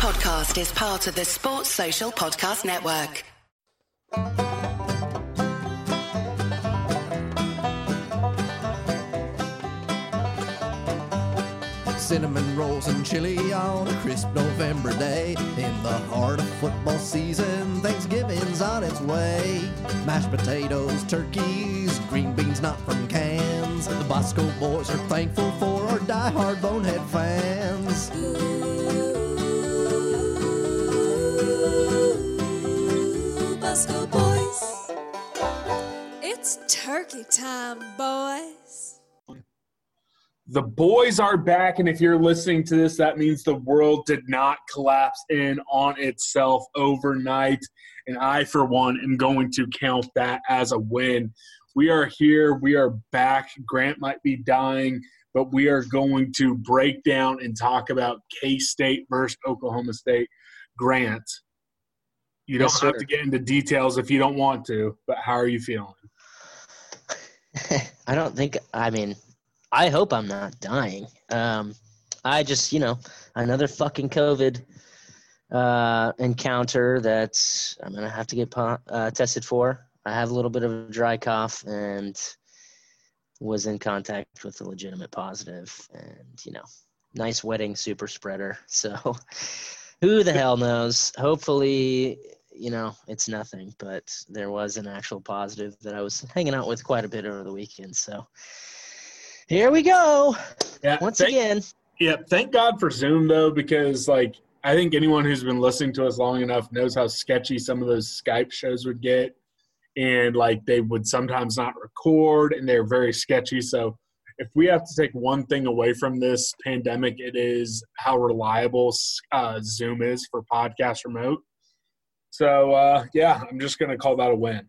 podcast is part of the Sports Social Podcast Network. Cinnamon rolls and chili on a crisp November day. In the heart of football season, Thanksgiving's on its way. Mashed potatoes, turkeys, green beans not from cans. The Bosco boys are thankful for our die-hard bonehead fans. Boys. It's turkey time, boys. The boys are back, and if you're listening to this, that means the world did not collapse in on itself overnight. And I, for one, am going to count that as a win. We are here. We are back. Grant might be dying, but we are going to break down and talk about K State versus Oklahoma State. Grant, you don't Yes, have to get into details if you don't want to, but how are you feeling? I don't think. I mean, I hope I'm not dying. Um, I just, you know, another fucking COVID uh, encounter that I'm gonna have to get uh, tested for. I have a little bit of a dry cough and was in contact with a legitimate positive, and you know, nice wedding super spreader. So, who the hell knows? Hopefully, you know, it's nothing, but there was an actual positive that I was hanging out with quite a bit over the weekend. So here we go. Yeah, Once thank- again. Yeah, thank God for Zoom though, because like I think anyone who's been listening to us long enough knows how sketchy some of those Skype shows would get, and like they would sometimes not record, and they're very sketchy. So if we have to take one thing away from this pandemic, it is how reliable uh, Zoom is for podcast remote. So uh, yeah, I'm just gonna call that a win.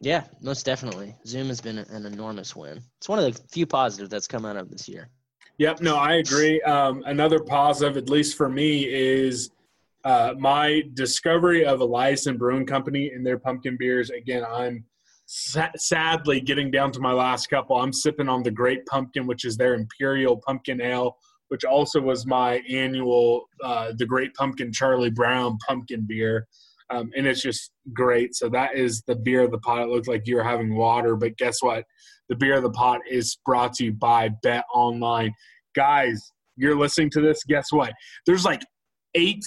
Yeah, most definitely. Zoom has been an enormous win. It's one of the few positive that's come out of this year. Yep, no, I agree. Um, another positive, at least for me, is uh, my discovery of Elysian Brewing Company and their pumpkin beers. Again, I'm sa- sadly getting down to my last couple. I'm sipping on the Great Pumpkin, which is their Imperial Pumpkin Ale, which also was my annual uh, the Great Pumpkin Charlie Brown pumpkin beer. Um, and it's just great. So that is the beer of the pot. It looked like you were having water, but guess what? The beer of the pot is brought to you by Bet Online. Guys, you're listening to this. Guess what? There's like eight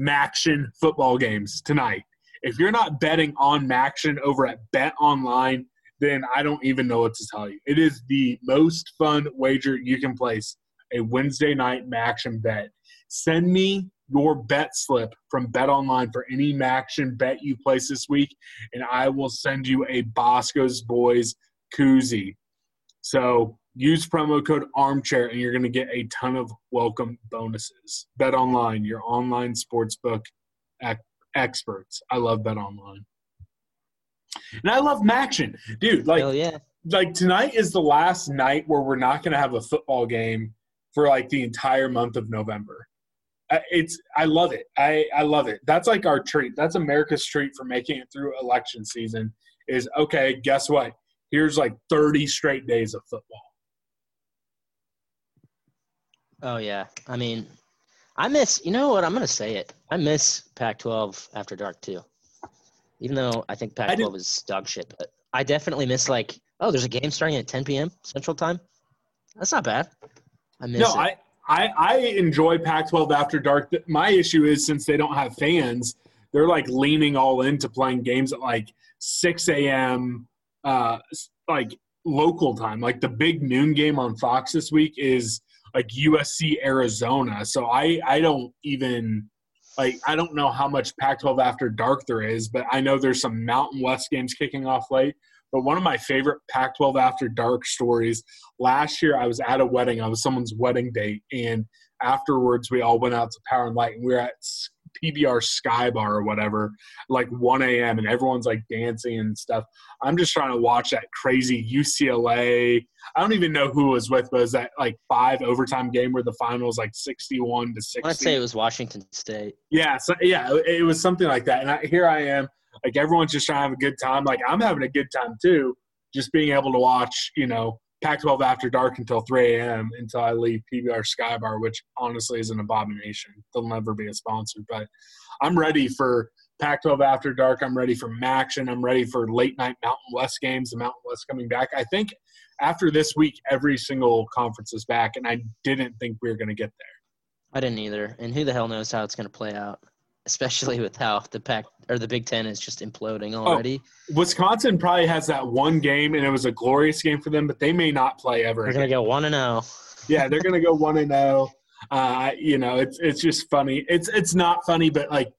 Maction football games tonight. If you're not betting on Maction over at Bet Online, then I don't even know what to tell you. It is the most fun wager you can place a Wednesday night Maction bet. Send me your bet slip from Bet Online for any Maction bet you place this week, and I will send you a Bosco's Boys koozie. So use promo code armchair and you're going to get a ton of welcome bonuses. Bet online, your online sportsbook ec- experts. I love Bet online. And I love Maction. Dude, like Hell yeah. like tonight is the last night where we're not going to have a football game for like the entire month of November. It's I love it. I I love it. That's like our treat. That's America's treat for making it through election season. Is okay. Guess what? Here's like 30 straight days of football. Oh yeah. I mean, I miss. You know what? I'm gonna say it. I miss Pac-12 after dark too. Even though I think do- Pac-12 is dog shit, but I definitely miss like, oh, there's a game starting at 10 p.m. Central Time. That's not bad. I miss No, it. I, I I enjoy Pac-12 after dark. My issue is since they don't have fans, they're like leaning all into playing games at like 6 a.m. Uh, like local time. Like the big noon game on Fox this week is like USC Arizona. So I I don't even like I don't know how much Pac-12 after dark there is, but I know there's some Mountain West games kicking off late. But one of my favorite Pac-12 after dark stories last year I was at a wedding. I was someone's wedding date, and afterwards we all went out to Power and Light, and we were at PBR Sky Bar or whatever, like 1 a.m. and everyone's like dancing and stuff. I'm just trying to watch that crazy UCLA. I don't even know who it was with, but it was that like five overtime game where the final was like 61 to 60. I want to say it was Washington State. Yeah, so yeah, it it was something like that. And I, here I am, like everyone's just trying to have a good time. Like I'm having a good time too, just being able to watch, you know, Pac-12 after dark until 3 a.m. until I leave PBR Skybar, which honestly is an abomination. They'll never be a sponsor, but I'm ready for Pac-12 after dark. I'm ready for action. I'm ready for late night Mountain West games. The Mountain West coming back. I think after this week, every single conference is back, and I didn't think we were going to get there. I didn't either. And who the hell knows how it's going to play out, especially with how the pack or the Big Ten is just imploding already. Oh, Wisconsin probably has that one game, and it was a glorious game for them, but they may not play ever. They're going to go one and zero. Oh. Yeah, they're going to go one and zero. Oh. Uh, you know, it's it's just funny. It's it's not funny, but like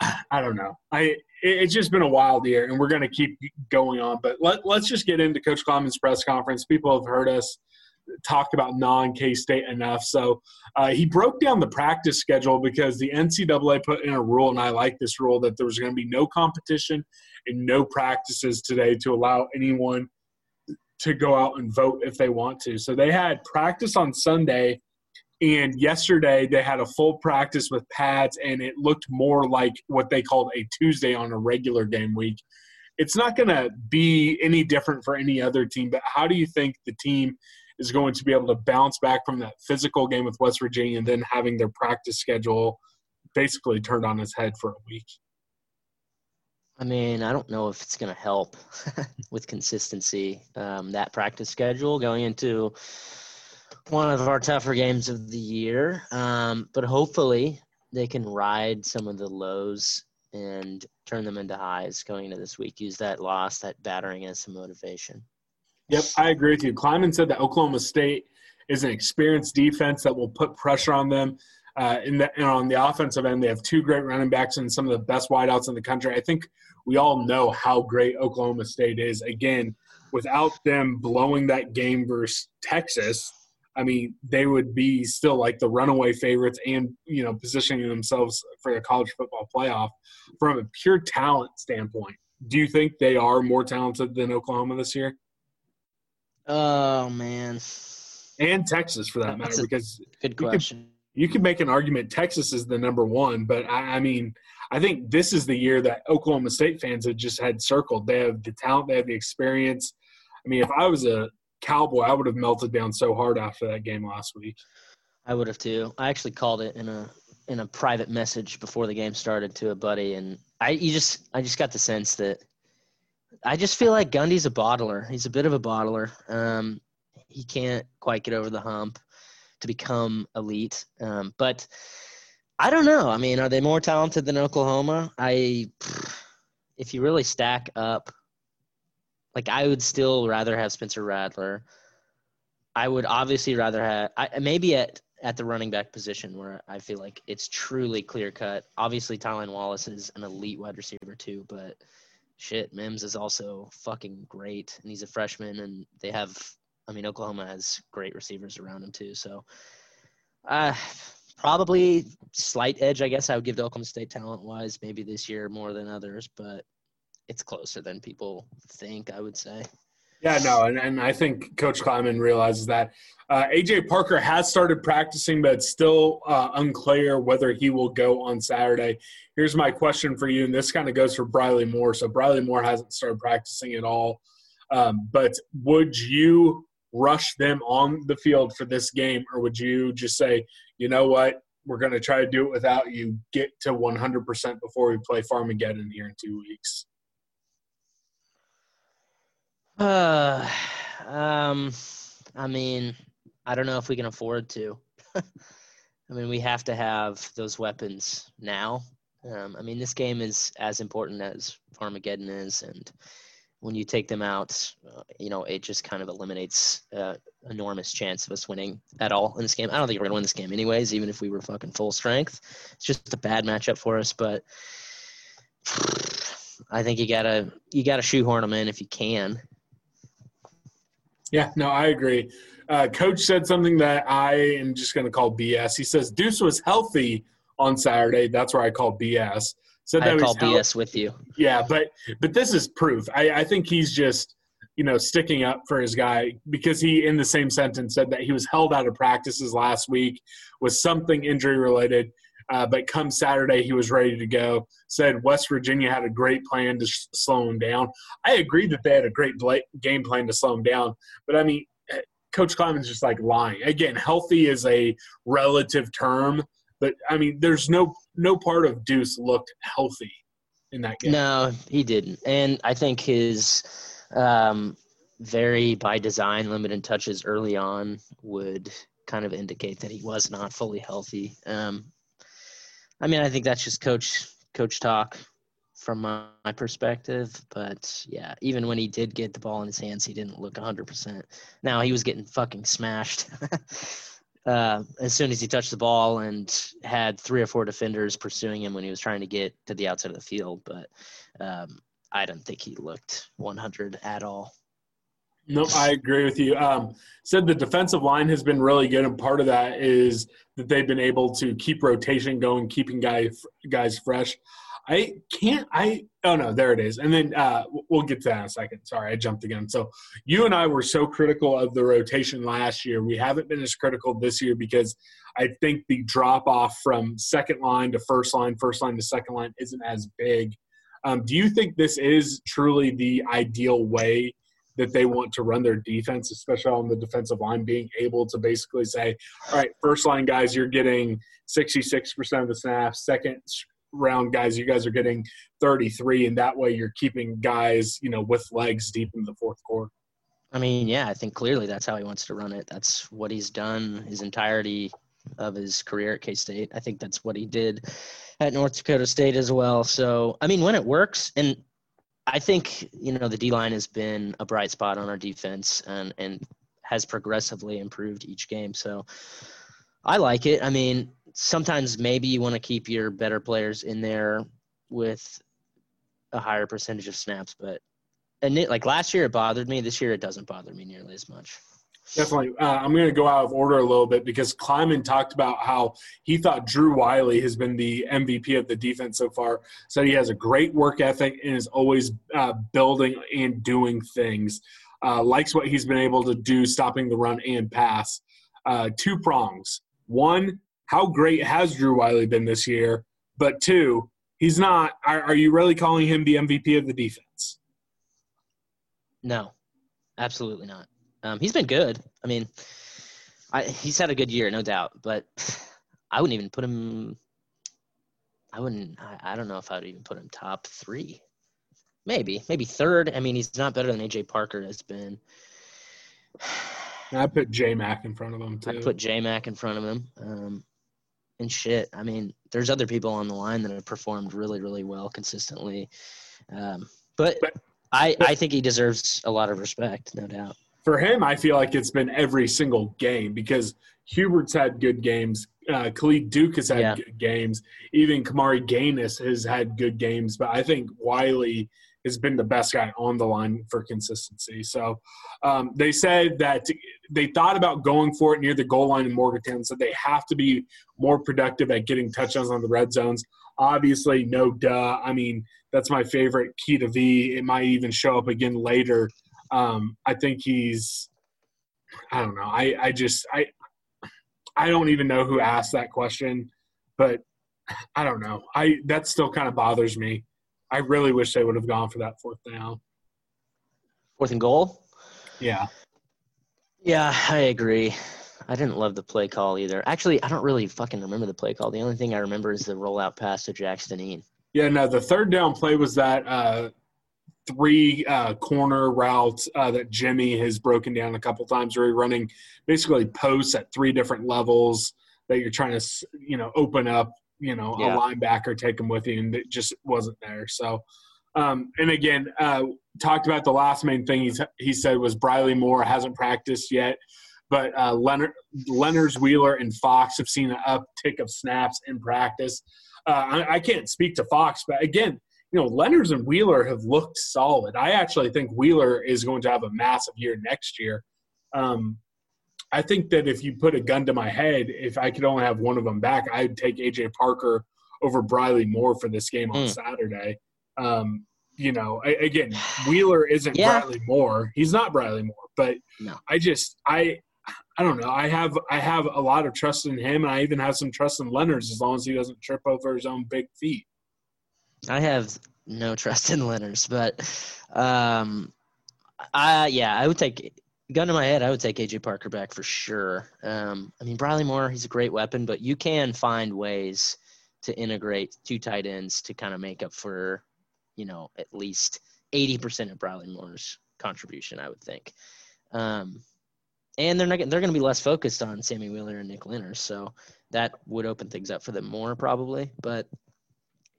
I don't know. I it's just been a wild year, and we're going to keep going on. But let, let's just get into Coach Klieman's press conference. People have heard us talk about non K State enough, so uh, he broke down the practice schedule because the NCAA put in a rule, and I like this rule that there was going to be no competition and no practices today to allow anyone to go out and vote if they want to. So they had practice on Sunday and yesterday they had a full practice with pads, and it looked more like what they called a Tuesday on a regular game week. It's not going to be any different for any other team, but how do you think the team is going to be able to bounce back from that physical game with West Virginia and then having their practice schedule basically turned on its head for a week? I mean, I don't know if it's going to help with consistency. Um, that practice schedule going into one of our tougher games of the year. Um, but hopefully they can ride some of the lows and turn them into highs going into this week. Use that loss, that battering as some motivation. Yep, I agree with you. Klieman said that Oklahoma State is an experienced defense that will put pressure on them. Uh, in the, and on the offensive end, they have two great running backs and some of the best wideouts in the country. I think we all know how great Oklahoma State is. Again, without them blowing that game versus Texas, I mean, they would be still like the runaway favorites and, you know, positioning themselves for the college football playoff from a pure talent standpoint. Do you think they are more talented than Oklahoma this year? Oh, man. And Texas, for that That's matter, because good question. You could, you could make an argument Texas is the number one, but I, I mean, I think this is the year that Oklahoma State fans have just had circled. They have the talent, they have the experience. I mean, if I was a Cowboy, I would have melted down so hard after that game last week. I would have too. I actually called it in a in a private message before the game started to a buddy, and I you just I just got the sense that I just feel like Gundy's a bottler. He's a bit of a bottler. Um, he can't quite get over the hump to become elite. Um, but I don't know. I mean, are they more talented than Oklahoma? I, if you really stack up like I would still rather have Spencer Rattler. I would obviously rather have I, maybe at at the running back position where I feel like it's truly clear cut. Obviously, Tylan Wallace is an elite wide receiver too, but shit, Mims is also fucking great, and he's a freshman, and they have. I mean, Oklahoma has great receivers around him too, so. Uh, probably slight edge, I guess I would give to Oklahoma State talent wise, maybe this year more than others, but it's closer than people think. I would say. Yeah, no, and, and I think Coach Klieman realizes that. Uh, AJ Parker has started practicing, but it's still uh, unclear whether he will go on Saturday. Here's my question for you, and this kind of goes for Briley Moore. So Briley Moore hasn't started practicing at all, um, but would you rush them on the field for this game, or would you just say, you know what, we're going to try to do it without you, get to 100% before we play Farmageddon here in two weeks? Uh, um, I mean, I don't know if we can afford to. I mean, we have to have those weapons now. Um, I mean, this game is as important as Armageddon is, and when you take them out, uh, you know, it just kind of eliminates uh, enormous chance of us winning at all in this game. I don't think we're gonna win this game anyways, even if we were fucking full strength. It's just a bad matchup for us, but I think you gotta you gotta shoehorn them in if you can. Yeah, no, I agree. Uh, Coach said something that I am just going to call BS. He says Deuce was healthy on Saturday. That's where I call BS. Said that I call BS with you. Yeah, but but this is proof. I, I think he's just you know sticking up for his guy because he in the same sentence said that he was held out of practices last week with something injury related. Uh, but come Saturday, he was ready to go. Said West Virginia had a great plan to sh- slow him down. I agree that they had a great game plan to slow him down. But I mean, eh, Coach Klieman's just like lying. Again, healthy is a relative term, but I mean, there's no no part of Deuce looked healthy in that game. No, he didn't. And I think his um, very by design limited touches early on would kind of indicate that he was not fully healthy. Um, I mean, I think that's just coach coach talk from my, my perspective. But yeah, even when he did get the ball in his hands, he didn't look 100%. Now he was getting fucking smashed. uh, as soon as he touched the ball and had three or four defenders pursuing him when he was trying to get to the outside of the field. But um, I don't think he looked 100 at all. No, I agree with you. Um, said the defensive line has been really good, and part of that is that they've been able to keep rotation going, keeping guys guys fresh. I can't. I oh no, there it is. And then uh, we'll get to that in a second. Sorry, I jumped again. So you and I were so critical of the rotation last year. We haven't been as critical this year because I think the drop off from second line to first line, first line to second line isn't as big. Um, do you think this is truly the ideal way that they want to run their defense, especially on the defensive line, being able to basically say, all right, first line guys, you're getting 66% of the snaps. Second round guys, you guys are getting 33. And that way you're keeping guys, you know, with legs deep in the fourth quarter. I mean, yeah, I think clearly that's how he wants to run it. That's what he's done his entirety of his career at K State. I think that's what he did at North Dakota State as well. So, I mean, when it works, and I think you know the D line has been a bright spot on our defense and and has progressively improved each game. So I like it. I mean, sometimes maybe you want to keep your better players in there with a higher percentage of snaps, but and it, like last year it bothered me. This year it doesn't bother me nearly as much. Definitely. Uh, I'm going to go out of order a little bit because Klieman talked about how he thought Drew Wiley has been the MVP of the defense so far. Said he has a great work ethic and is always uh, building and doing things. Uh, likes what he's been able to do, stopping the run and pass. Uh, two prongs. One, how great has Drew Wiley been this year? But two, he's not. Are, are you really calling him the MVP of the defense? No, absolutely not. Um, he's been good. I mean, I, he's had a good year, no doubt. But I wouldn't even put him. I wouldn't. I, I don't know if I would even put him top three. Maybe, maybe third. I mean, he's not better than AJ Parker has been. I put J Mac in front of him too. I put J Mac in front of him. Um, and shit. I mean, there's other people on the line that have performed really, really well consistently. Um, but, But- I, I think he deserves a lot of respect, no doubt. For him, I feel like it's been every single game because Hubert's had good games. Uh, Khalid Duke has had Yeah. good games. Even Kamari Gaines has had good games. But I think Wiley has been the best guy on the line for consistency. So um, they said that they thought about going for it near the goal line in Morgantown. So they have to be more productive at getting touchdowns on the red zones. Obviously, no duh. I mean, that's my favorite key to V. It might even show up again later. Um, I think he's. I don't know. I, I just I I don't even know who asked that question, but I don't know. I that still kind of bothers me. I really wish they would have gone for that fourth down. Fourth and goal? Yeah. Yeah, I agree. I didn't love the play call either. Actually, I don't really fucking remember the play call. The only thing I remember is the rollout pass to Jackson Ean. Yeah, no, the third down play was that uh, three uh, corner route uh, that Jimmy has broken down a couple times, where you're running basically posts at three different levels that you're trying to, you know, open up, you know, Yeah. a linebacker, take him with you, and it just wasn't there. So, um, and again, uh, talked about the last main thing he's, he said was Briley Moore hasn't practiced yet. But uh, Lenners, Lenners Wheeler and Fox have seen an uptick of snaps in practice. Uh, I, I can't speak to Fox, but again, you know, Lenners and Wheeler have looked solid. I actually think Wheeler is going to have a massive year next year. Um, I think that if you put a gun to my head, if I could only have one of them back, I'd take AJ Parker over Briley Moore for this game on Mm. Saturday. Um, you know, a- again, Wheeler isn't Yeah. Briley Moore. He's not Briley Moore, but No. I just I I don't know. I have I have a lot of trust in him, and I even have some trust in Lenners as long as he doesn't trip over his own big feet. I have no trust in Lenners, but um, I yeah, I would take gun to my head. I would take AJ Parker back for sure. Um, I mean, Briley Moore, he's a great weapon, but you can find ways to integrate two tight ends to kind of make up for, you know, at least eighty percent of Briley Moore's contribution. I would think. Um, and they're not they're going to be less focused on Sammy Wheeler and Nick Lenners, so that would open things up for them more probably. But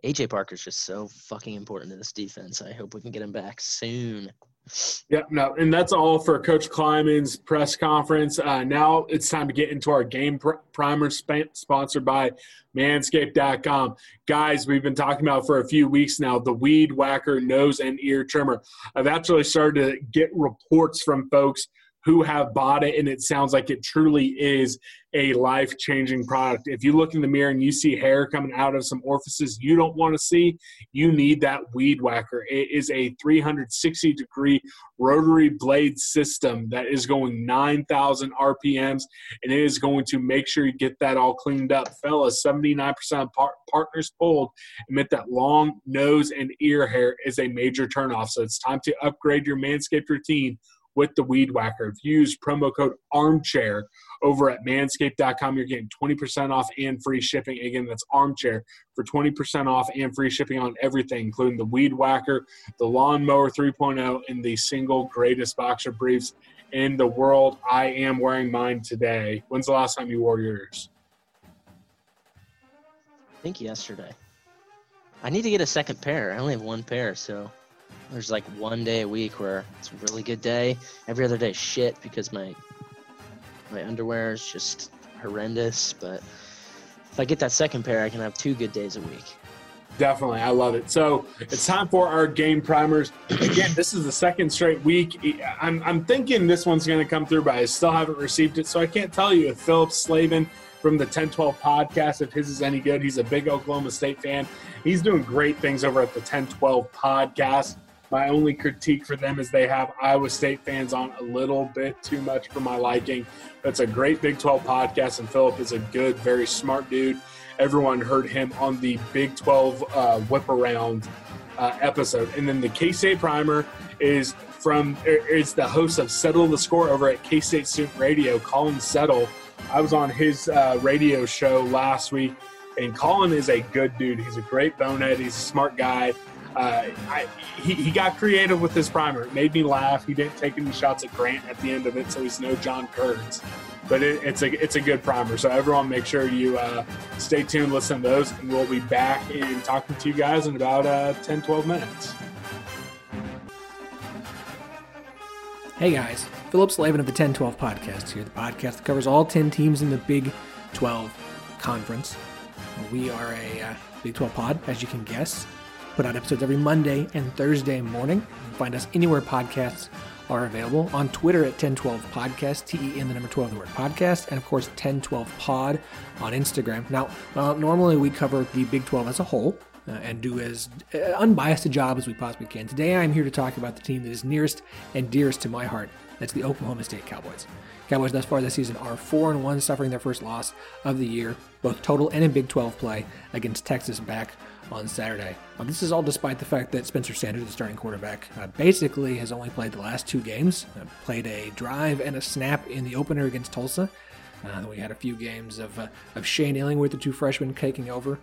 AJ Parker's just so fucking important to this defense. I hope we can get him back soon. Yep, no, and that's all for Coach Klieman's press conference. Uh, now it's time to get into our game pr- primer sp- sponsored by Manscaped.com. Guys, we've been talking about for a few weeks now the Weed Whacker nose and ear trimmer. I've actually started to get reports from folks who have bought it, and it sounds like it truly is a life changing product. If you look in the mirror and you see hair coming out of some orifices you don't want to see, you need that weed whacker. It is a 360 degree rotary blade system that is going 9,000 RPMs, and it is going to make sure you get that all cleaned up. Fellas, 79% of par- partners polled admit that long nose and ear hair is a major turnoff. So it's time to upgrade your Manscaped routine with the Weed Whacker. If you use promo code ARMCHAIR over at manscaped.com, you're getting 20% off and free shipping. Again, that's ARMCHAIR for 20% off and free shipping on everything, including the Weed Whacker, the Lawnmower 3.0, and the single greatest boxer briefs in the world. I am wearing mine today. When's the last time you wore yours? I think yesterday. I need to get a second pair. I only have one pair, so there's like one day a week where it's a really good day. Every other day, shit, because my my underwear is just horrendous. But if I get that second pair, I can have two good days a week. Definitely, I love it. So it's time for our game primers. Again, this is the second straight week. I'm, I'm thinking this one's going to come through, but I still haven't received it. So I can't tell you if Philip Slavin from the 1012 podcast, if his is any good. He's a big Oklahoma State fan. He's doing great things over at the 1012 podcast. My only critique for them is they have Iowa State fans on a little bit too much for my liking. But it's a great Big 12 podcast, and Philip is a good, very smart dude. Everyone heard him on the Big 12 uh, whip around uh, episode. And then the K State Primer is from is the host of Settle the Score over at K State Student Radio, Colin Settle. I was on his uh, radio show last week, and Colin is a good dude. He's a great bonehead. He's a smart guy uh, I, he, he got creative with his primer. It made me laugh. He didn't take any shots at Grant at the end of it, so he's no John Kurtz. But it, it's a it's a good primer. So everyone, make sure you uh, stay tuned, listen to those, and we'll be back in talking to you guys in about uh, 10, 12 minutes. Hey guys, Philip Slavin of the 1012 podcast here, the podcast that covers all 10 teams in the Big 12 Conference. We are a uh, Big 12 pod, as you can guess put out episodes every Monday and Thursday morning. Find us anywhere podcasts are available on Twitter at 1012 Podcast, T E N the number 12, the word podcast, and of course 1012 Pod on Instagram. Now, uh, normally we cover the Big 12 as a whole. Uh, and do as uh, unbiased a job as we possibly can. Today, I'm here to talk about the team that is nearest and dearest to my heart. That's the Oklahoma State Cowboys. Cowboys thus far this season are 4 and 1, suffering their first loss of the year, both total and in Big 12 play against Texas back on Saturday. Now, this is all despite the fact that Spencer Sanders, the starting quarterback, uh, basically has only played the last two games. Uh, played a drive and a snap in the opener against Tulsa. Uh, we had a few games of, uh, of Shane Illingworth, the two freshmen, taking over.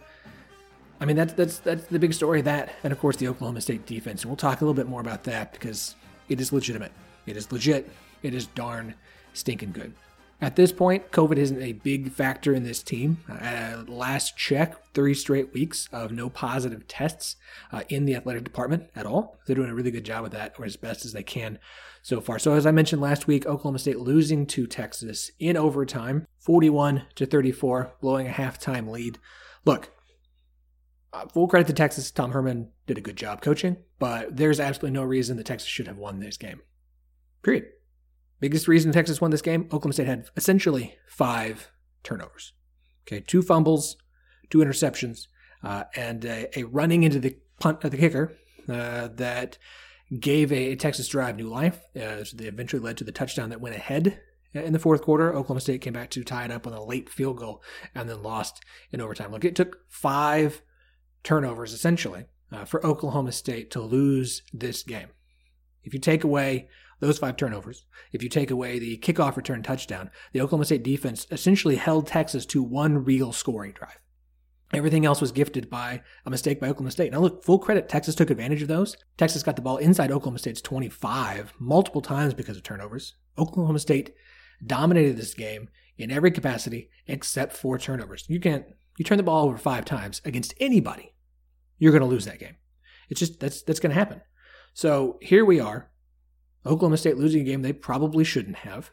I mean, that's, that's, that's the big story of that. And of course, the Oklahoma State defense. And we'll talk a little bit more about that because it is legitimate. It is legit. It is darn stinking good. At this point, COVID isn't a big factor in this team. Uh, last check, three straight weeks of no positive tests uh, in the athletic department at all. They're doing a really good job with that, or as best as they can so far. So, as I mentioned last week, Oklahoma State losing to Texas in overtime, 41 to 34, blowing a halftime lead. Look, uh, full credit to Texas. Tom Herman did a good job coaching, but there's absolutely no reason that Texas should have won this game. Period. Biggest reason Texas won this game Oklahoma State had essentially five turnovers. Okay, two fumbles, two interceptions, uh, and a, a, running into the punt of the kicker uh, that gave a, a, Texas drive new life. Uh, they eventually led to the touchdown that went ahead In the fourth quarter, Oklahoma State came back to tie it up on a late field goal and then lost in overtime. Look, it took five turnovers essentially uh, for Oklahoma State to lose this game. If you take away those five turnovers, if you take away the kickoff return touchdown, the Oklahoma State defense essentially held Texas to one real scoring drive. Everything else was gifted by a mistake by Oklahoma State. Now, look, full credit, Texas took advantage of those. Texas got the ball inside Oklahoma State's 25 multiple times because of turnovers. Oklahoma State dominated this game in every capacity except for turnovers. You can't, you turn the ball over five times against anybody, you're going to lose that game. It's just, that's, that's going to happen. So here we are, Oklahoma State losing a game they probably shouldn't have.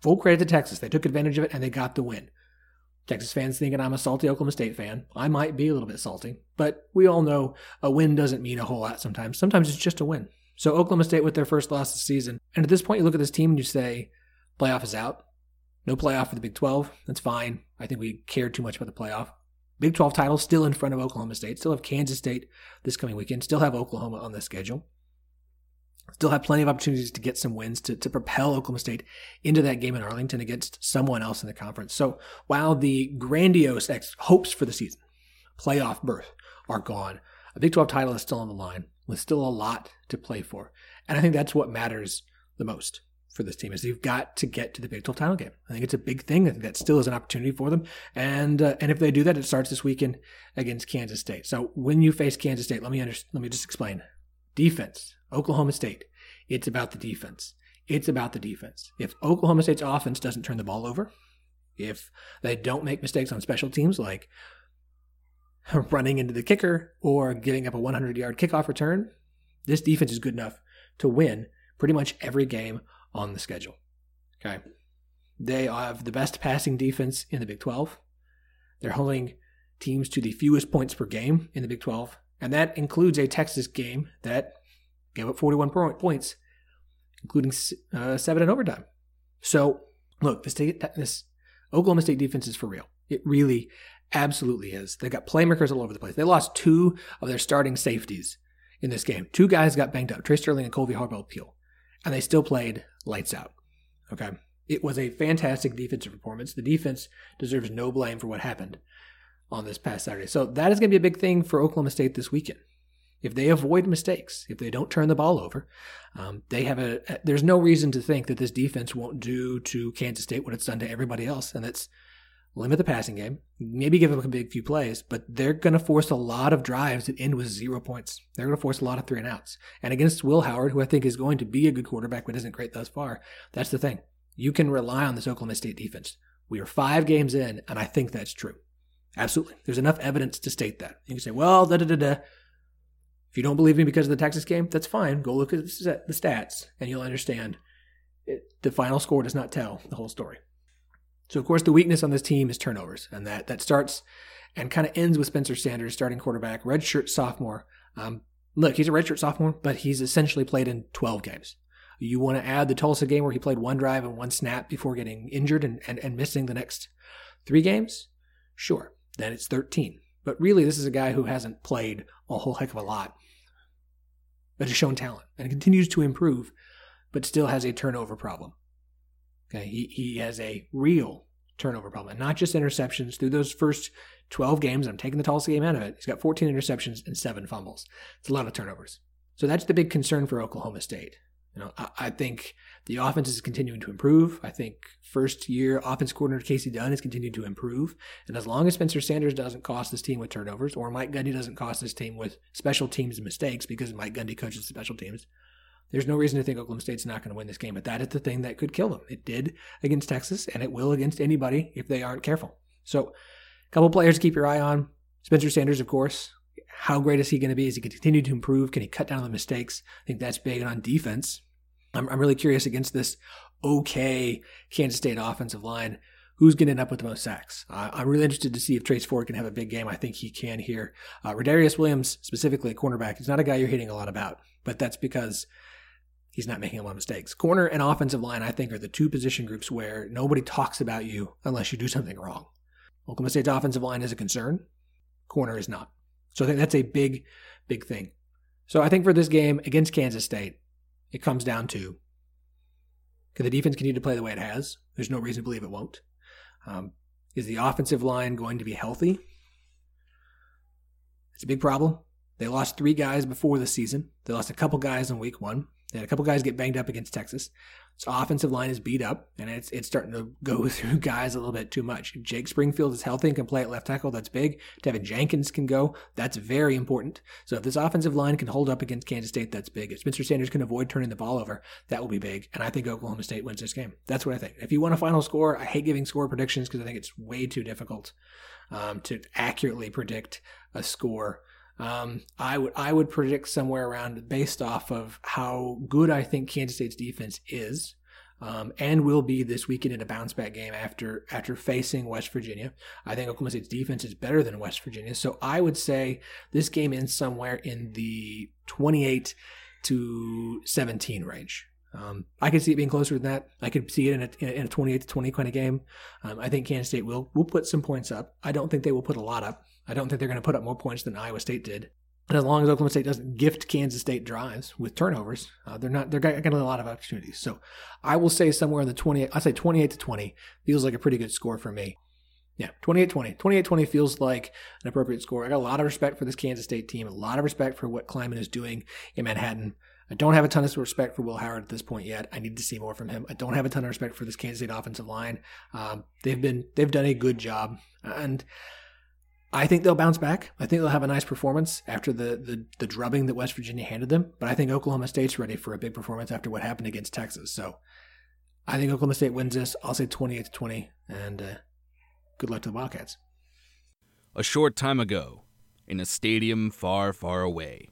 Full credit to Texas. They took advantage of it and they got the win. Texas fans thinking I'm a salty Oklahoma State fan. I might be a little bit salty, but we all know a win doesn't mean a whole lot sometimes. Sometimes it's just a win. So Oklahoma State with their first loss this season. And at this point, you look at this team and you say, playoff is out. No playoff for the Big 12. That's fine. I think we cared too much about the playoff. Big 12 title still in front of Oklahoma State. Still have Kansas State this coming weekend. Still have Oklahoma on the schedule still have plenty of opportunities to get some wins to, to propel Oklahoma State into that game in Arlington against someone else in the conference. So while the grandiose ex- hopes for the season, playoff berth, are gone, a Big 12 title is still on the line with still a lot to play for. And I think that's what matters the most for this team is you've got to get to the Big 12 title game. I think it's a big thing. I think that still is an opportunity for them. And uh, and if they do that, it starts this weekend against Kansas State. So when you face Kansas State, let me under, let me just explain. Defense, Oklahoma State. It's about the defense. It's about the defense. If Oklahoma State's offense doesn't turn the ball over, if they don't make mistakes on special teams like running into the kicker or getting up a 100 yard kickoff return, this defense is good enough to win pretty much every game on the schedule. Okay. They have the best passing defense in the Big 12. They're holding teams to the fewest points per game in the Big 12. And that includes a Texas game that gave up 41 points, including uh, seven in overtime. So, look, this, this Oklahoma State defense is for real. It really, absolutely is. They got playmakers all over the place. They lost two of their starting safeties in this game. Two guys got banged up, Trey Sterling and Kolby Harvell Peel, and they still played lights out. Okay. It was a fantastic defensive performance. The defense deserves no blame for what happened on this past Saturday. So that is going to be a big thing for Oklahoma State this weekend if they avoid mistakes, if they don't turn the ball over, um, they have a. There's no reason to think that this defense won't do to Kansas State what it's done to everybody else, and that's limit the passing game, maybe give them a big few plays, but they're going to force a lot of drives that end with zero points. They're going to force a lot of three and outs. And against Will Howard, who I think is going to be a good quarterback but isn't great thus far, that's the thing. You can rely on this Oklahoma State defense. We are five games in, and I think that's true. Absolutely. There's enough evidence to state that. You can say, well, da da da da. If you don't believe me because of the Texas game, that's fine. Go look at the stats and you'll understand it, the final score does not tell the whole story. So, of course, the weakness on this team is turnovers, and that that starts and kind of ends with Spencer Sanders, starting quarterback, redshirt sophomore. Um, look, he's a redshirt sophomore, but he's essentially played in 12 games. You want to add the Tulsa game where he played one drive and one snap before getting injured and, and, and missing the next three games? Sure, then it's 13. But really, this is a guy who hasn't played a whole heck of a lot but has shown talent and continues to improve, but still has a turnover problem. Okay, he, he has a real turnover problem, and not just interceptions. Through those first 12 games, I'm taking the Tulsa game out of it. He's got 14 interceptions and seven fumbles. It's a lot of turnovers. So that's the big concern for Oklahoma State. You know, I, I, think the offense is continuing to improve. I think first year offense coordinator Kasey Dunn is continuing to improve. And as long as Spencer Sanders doesn't cost this team with turnovers, or Mike Gundy doesn't cost this team with special teams mistakes because Mike Gundy coaches special teams, there's no reason to think Oklahoma State's not going to win this game. But that is the thing that could kill them. It did against Texas, and it will against anybody if they aren't careful. So, a couple players to keep your eye on. Spencer Sanders, of course. How great is he going to be? Is he going to continue to improve? Can he cut down on the mistakes? I think that's big. And on defense, I'm, I'm really curious against this okay Kansas State offensive line. Who's going to end up with the most sacks? Uh, I'm really interested to see if Trace Ford can have a big game. I think he can here. Uh, Rodarius Williams, specifically a cornerback, is not a guy you're hearing a lot about, but that's because he's not making a lot of mistakes. Corner and offensive line, I think, are the two position groups where nobody talks about you unless you do something wrong. Oklahoma State's offensive line is a concern. Corner is not. So I think that's a big, big thing. So I think for this game against Kansas State, it comes down to Can the defense continue to play the way it has? There's no reason to believe it won't. Um, is the offensive line going to be healthy? It's a big problem. They lost three guys before the season. They lost a couple guys in week one. They had a couple guys get banged up against Texas. So offensive line is beat up, and it's it's starting to go through guys a little bit too much. If Jake Springfield is healthy and can play at left tackle, that's big. Teven Jenkins can go, that's very important. So if this offensive line can hold up against Kansas State, that's big. If Spencer Sanders can avoid turning the ball over, that will be big. And I think Oklahoma State wins this game. That's what I think. If you want a final score, I hate giving score predictions because I think it's way too difficult um, to accurately predict a score. Um, I would I would predict somewhere around based off of how good I think Kansas State's defense is, um, and will be this weekend in a bounce back game after after facing West Virginia. I think Oklahoma State's defense is better than West Virginia, so I would say this game ends somewhere in the 28 to 17 range. Um, I could see it being closer than that. I could see it in a, in a 28 to 20 kind of game. Um, I think Kansas State will will put some points up. I don't think they will put a lot up. I don't think they're going to put up more points than Iowa State did. And as long as Oklahoma State doesn't gift Kansas State drives with turnovers, uh, they're not they're getting a lot of opportunities. So I will say somewhere in the 20 I say 28 to 20 feels like a pretty good score for me. Yeah, 28-20. 28-20 feels like an appropriate score. I got a lot of respect for this Kansas State team, a lot of respect for what Klieman is doing in Manhattan. I don't have a ton of respect for Will Howard at this point yet. I need to see more from him. I don't have a ton of respect for this Kansas State offensive line. Um, they've been they've done a good job, and I think they'll bounce back. I think they'll have a nice performance after the, the, the drubbing that West Virginia handed them. But I think Oklahoma State's ready for a big performance after what happened against Texas. So I think Oklahoma State wins this. I'll say 28 to 20. And uh, good luck to the Wildcats. A short time ago, in a stadium far, far away.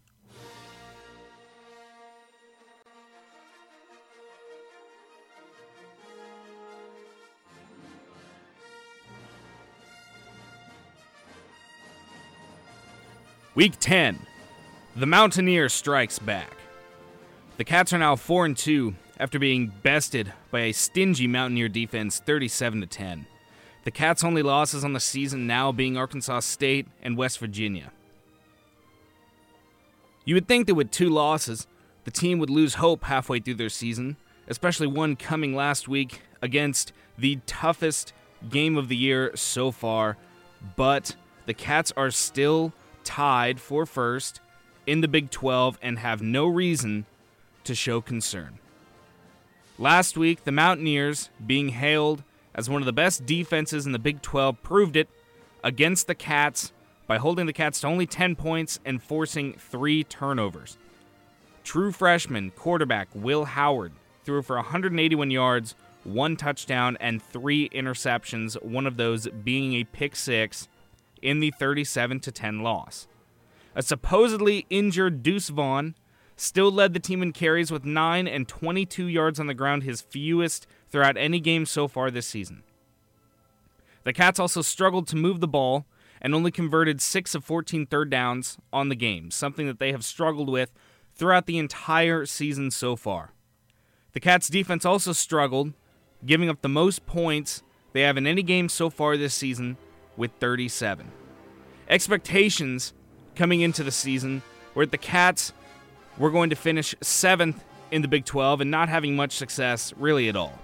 Week 10. The Mountaineer strikes back. The Cats are now 4 and 2 after being bested by a stingy Mountaineer defense 37 to 10. The Cats' only losses on the season now being Arkansas State and West Virginia. You would think that with two losses, the team would lose hope halfway through their season, especially one coming last week against the toughest game of the year so far, but the Cats are still tied for first in the Big 12 and have no reason to show concern. Last week, the Mountaineers, being hailed as one of the best defenses in the Big 12, proved it against the Cats by holding the Cats to only 10 points and forcing three turnovers. True freshman quarterback Will Howard threw for 181 yards, one touchdown, and three interceptions, one of those being a pick six in the 37 10 loss. A supposedly injured Deuce Vaughn still led the team in carries with 9 and 22 yards on the ground, his fewest throughout any game so far this season. The Cats also struggled to move the ball and only converted 6 of 14 third downs on the game, something that they have struggled with throughout the entire season so far. The Cats defense also struggled, giving up the most points they have in any game so far this season with 37. Expectations coming into the season were that the Cats were going to finish seventh in the Big 12 and not having much success really at all.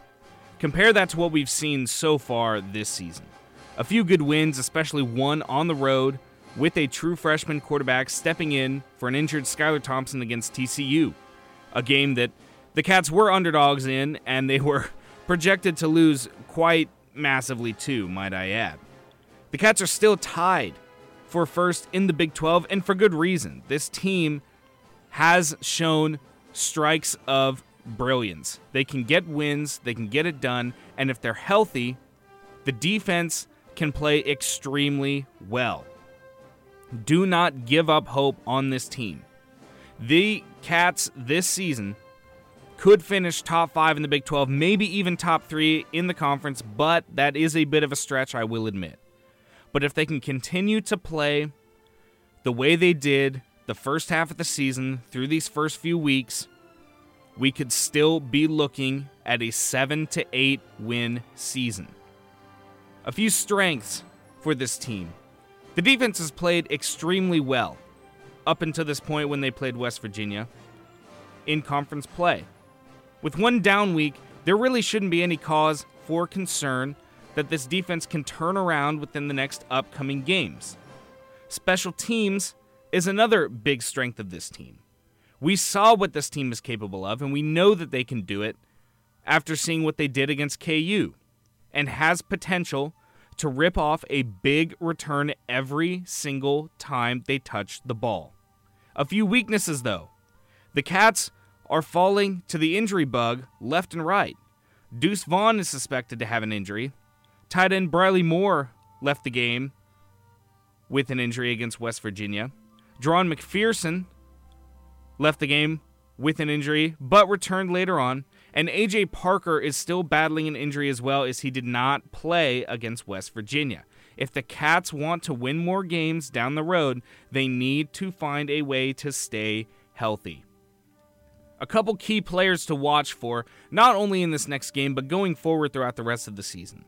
Compare that to what we've seen so far this season. A few good wins, especially one on the road with a true freshman quarterback stepping in for an injured Skylar Thompson against TCU. A game that the Cats were underdogs in, and they were projected to lose quite massively too, might I add. The Cats are still tied for first in the Big 12, and for good reason. This team has shown strikes of brilliance. They can get wins, they can get it done, and if they're healthy, the defense can play extremely well. Do not give up hope on this team. The Cats this season could finish top five in the Big 12, maybe even top three in the conference, but that is a bit of a stretch, I will admit. But if they can continue to play the way they did the first half of the season through these first few weeks, we could still be looking at a 7 to 8 win season. A few strengths for this team. The defense has played extremely well up until this point when they played West Virginia in conference play. With one down week, there really shouldn't be any cause for concern that this defense can turn around within the next upcoming games. Special teams is another big strength of this team. We saw what this team is capable of, and we know that they can do it after seeing what they did against KU and has potential to rip off a big return every single time they touch the ball. A few weaknesses, though. The Cats are falling to the injury bug left and right. Deuce Vaughn is suspected to have an injury. Tight end Briley Moore left the game with an injury against West Virginia. Drawn McPherson left the game with an injury, but returned later on. And AJ Parker is still battling an injury as well, as he did not play against West Virginia. If the Cats want to win more games down the road, they need to find a way to stay healthy. A couple key players to watch for, not only in this next game, but going forward throughout the rest of the season.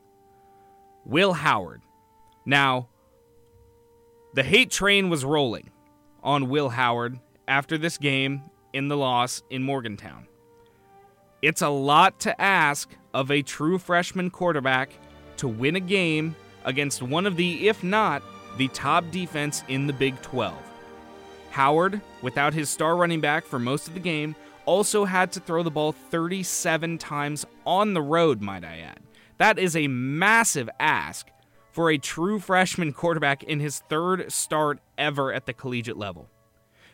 Will Howard. Now, the hate train was rolling on Will Howard after this game in the loss in Morgantown. It's a lot to ask of a true freshman quarterback to win a game against one of the, if not, the top defense in the Big 12. Howard, without his star running back for most of the game, also had to throw the ball 37 times on the road, might I add. That is a massive ask for a true freshman quarterback in his third start ever at the collegiate level.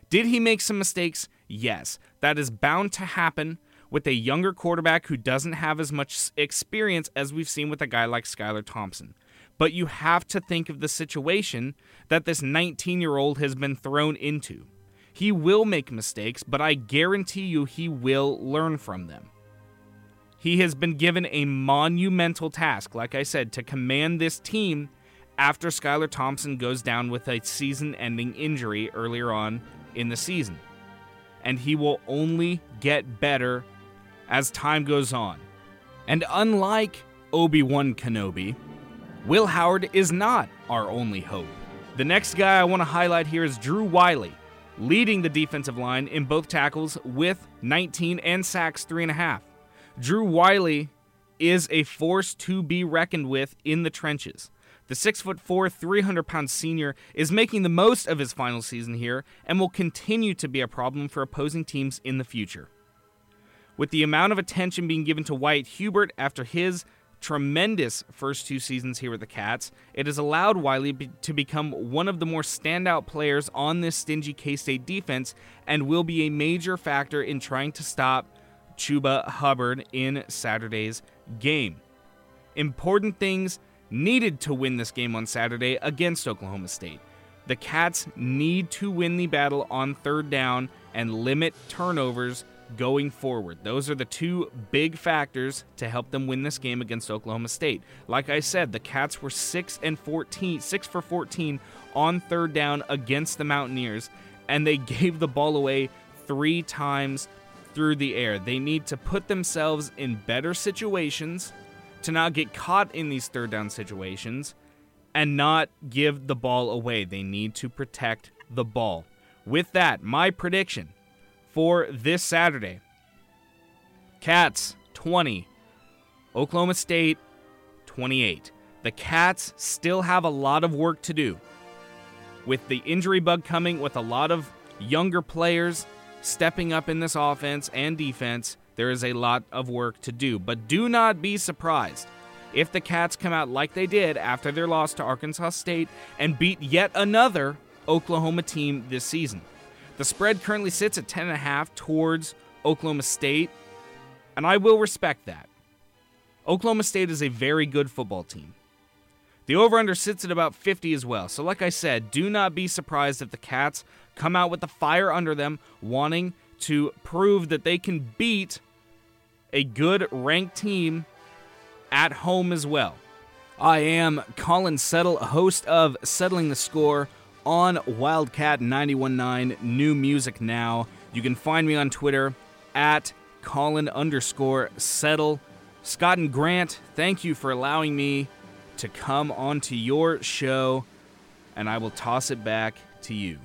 Did he make some mistakes? Yes. That is bound to happen with a younger quarterback who doesn't have as much experience as we've seen with a guy like Skylar Thompson. But you have to think of the situation that this 19 year old has been thrown into. He will make mistakes, but I guarantee you he will learn from them. He has been given a monumental task, like I said, to command this team after Skylar Thompson goes down with a season ending injury earlier on in the season. And he will only get better as time goes on. And unlike Obi Wan Kenobi, Will Howard is not our only hope. The next guy I want to highlight here is Drew Wiley, leading the defensive line in both tackles with 19 and sacks, 3.5. Drew Wiley is a force to be reckoned with in the trenches. The 6'4, 300 pound senior is making the most of his final season here and will continue to be a problem for opposing teams in the future. With the amount of attention being given to Wyatt Hubert after his tremendous first two seasons here with the Cats, it has allowed Wiley to become one of the more standout players on this stingy K State defense and will be a major factor in trying to stop Chuba Hubbard in Saturday's game. Important things needed to win this game on Saturday against Oklahoma State. The Cats need to win the battle on third down and limit turnovers going forward. Those are the two big factors to help them win this game against Oklahoma State. Like I said, the Cats were 6 and 14, 6 for 14 on third down against the Mountaineers and they gave the ball away 3 times through the air. They need to put themselves in better situations to not get caught in these third down situations and not give the ball away. They need to protect the ball. With that, my prediction for this Saturday. Cats 20, Oklahoma State 28. The Cats still have a lot of work to do. With the injury bug coming, with a lot of younger players stepping up in this offense and defense, there is a lot of work to do. But do not be surprised if the Cats come out like they did after their loss to Arkansas State and beat yet another Oklahoma team this season. The spread currently sits at 10.5 towards Oklahoma State, and I will respect that. Oklahoma State is a very good football team. The over under sits at about 50 as well. So, like I said, do not be surprised if the Cats come out with the fire under them, wanting to prove that they can beat a good ranked team at home as well. I am Colin Settle, host of Settling the Score on Wildcat 919 New Music Now. You can find me on Twitter at Colin underscore settle. Scott and Grant, thank you for allowing me to come onto your show, and I will toss it back to you.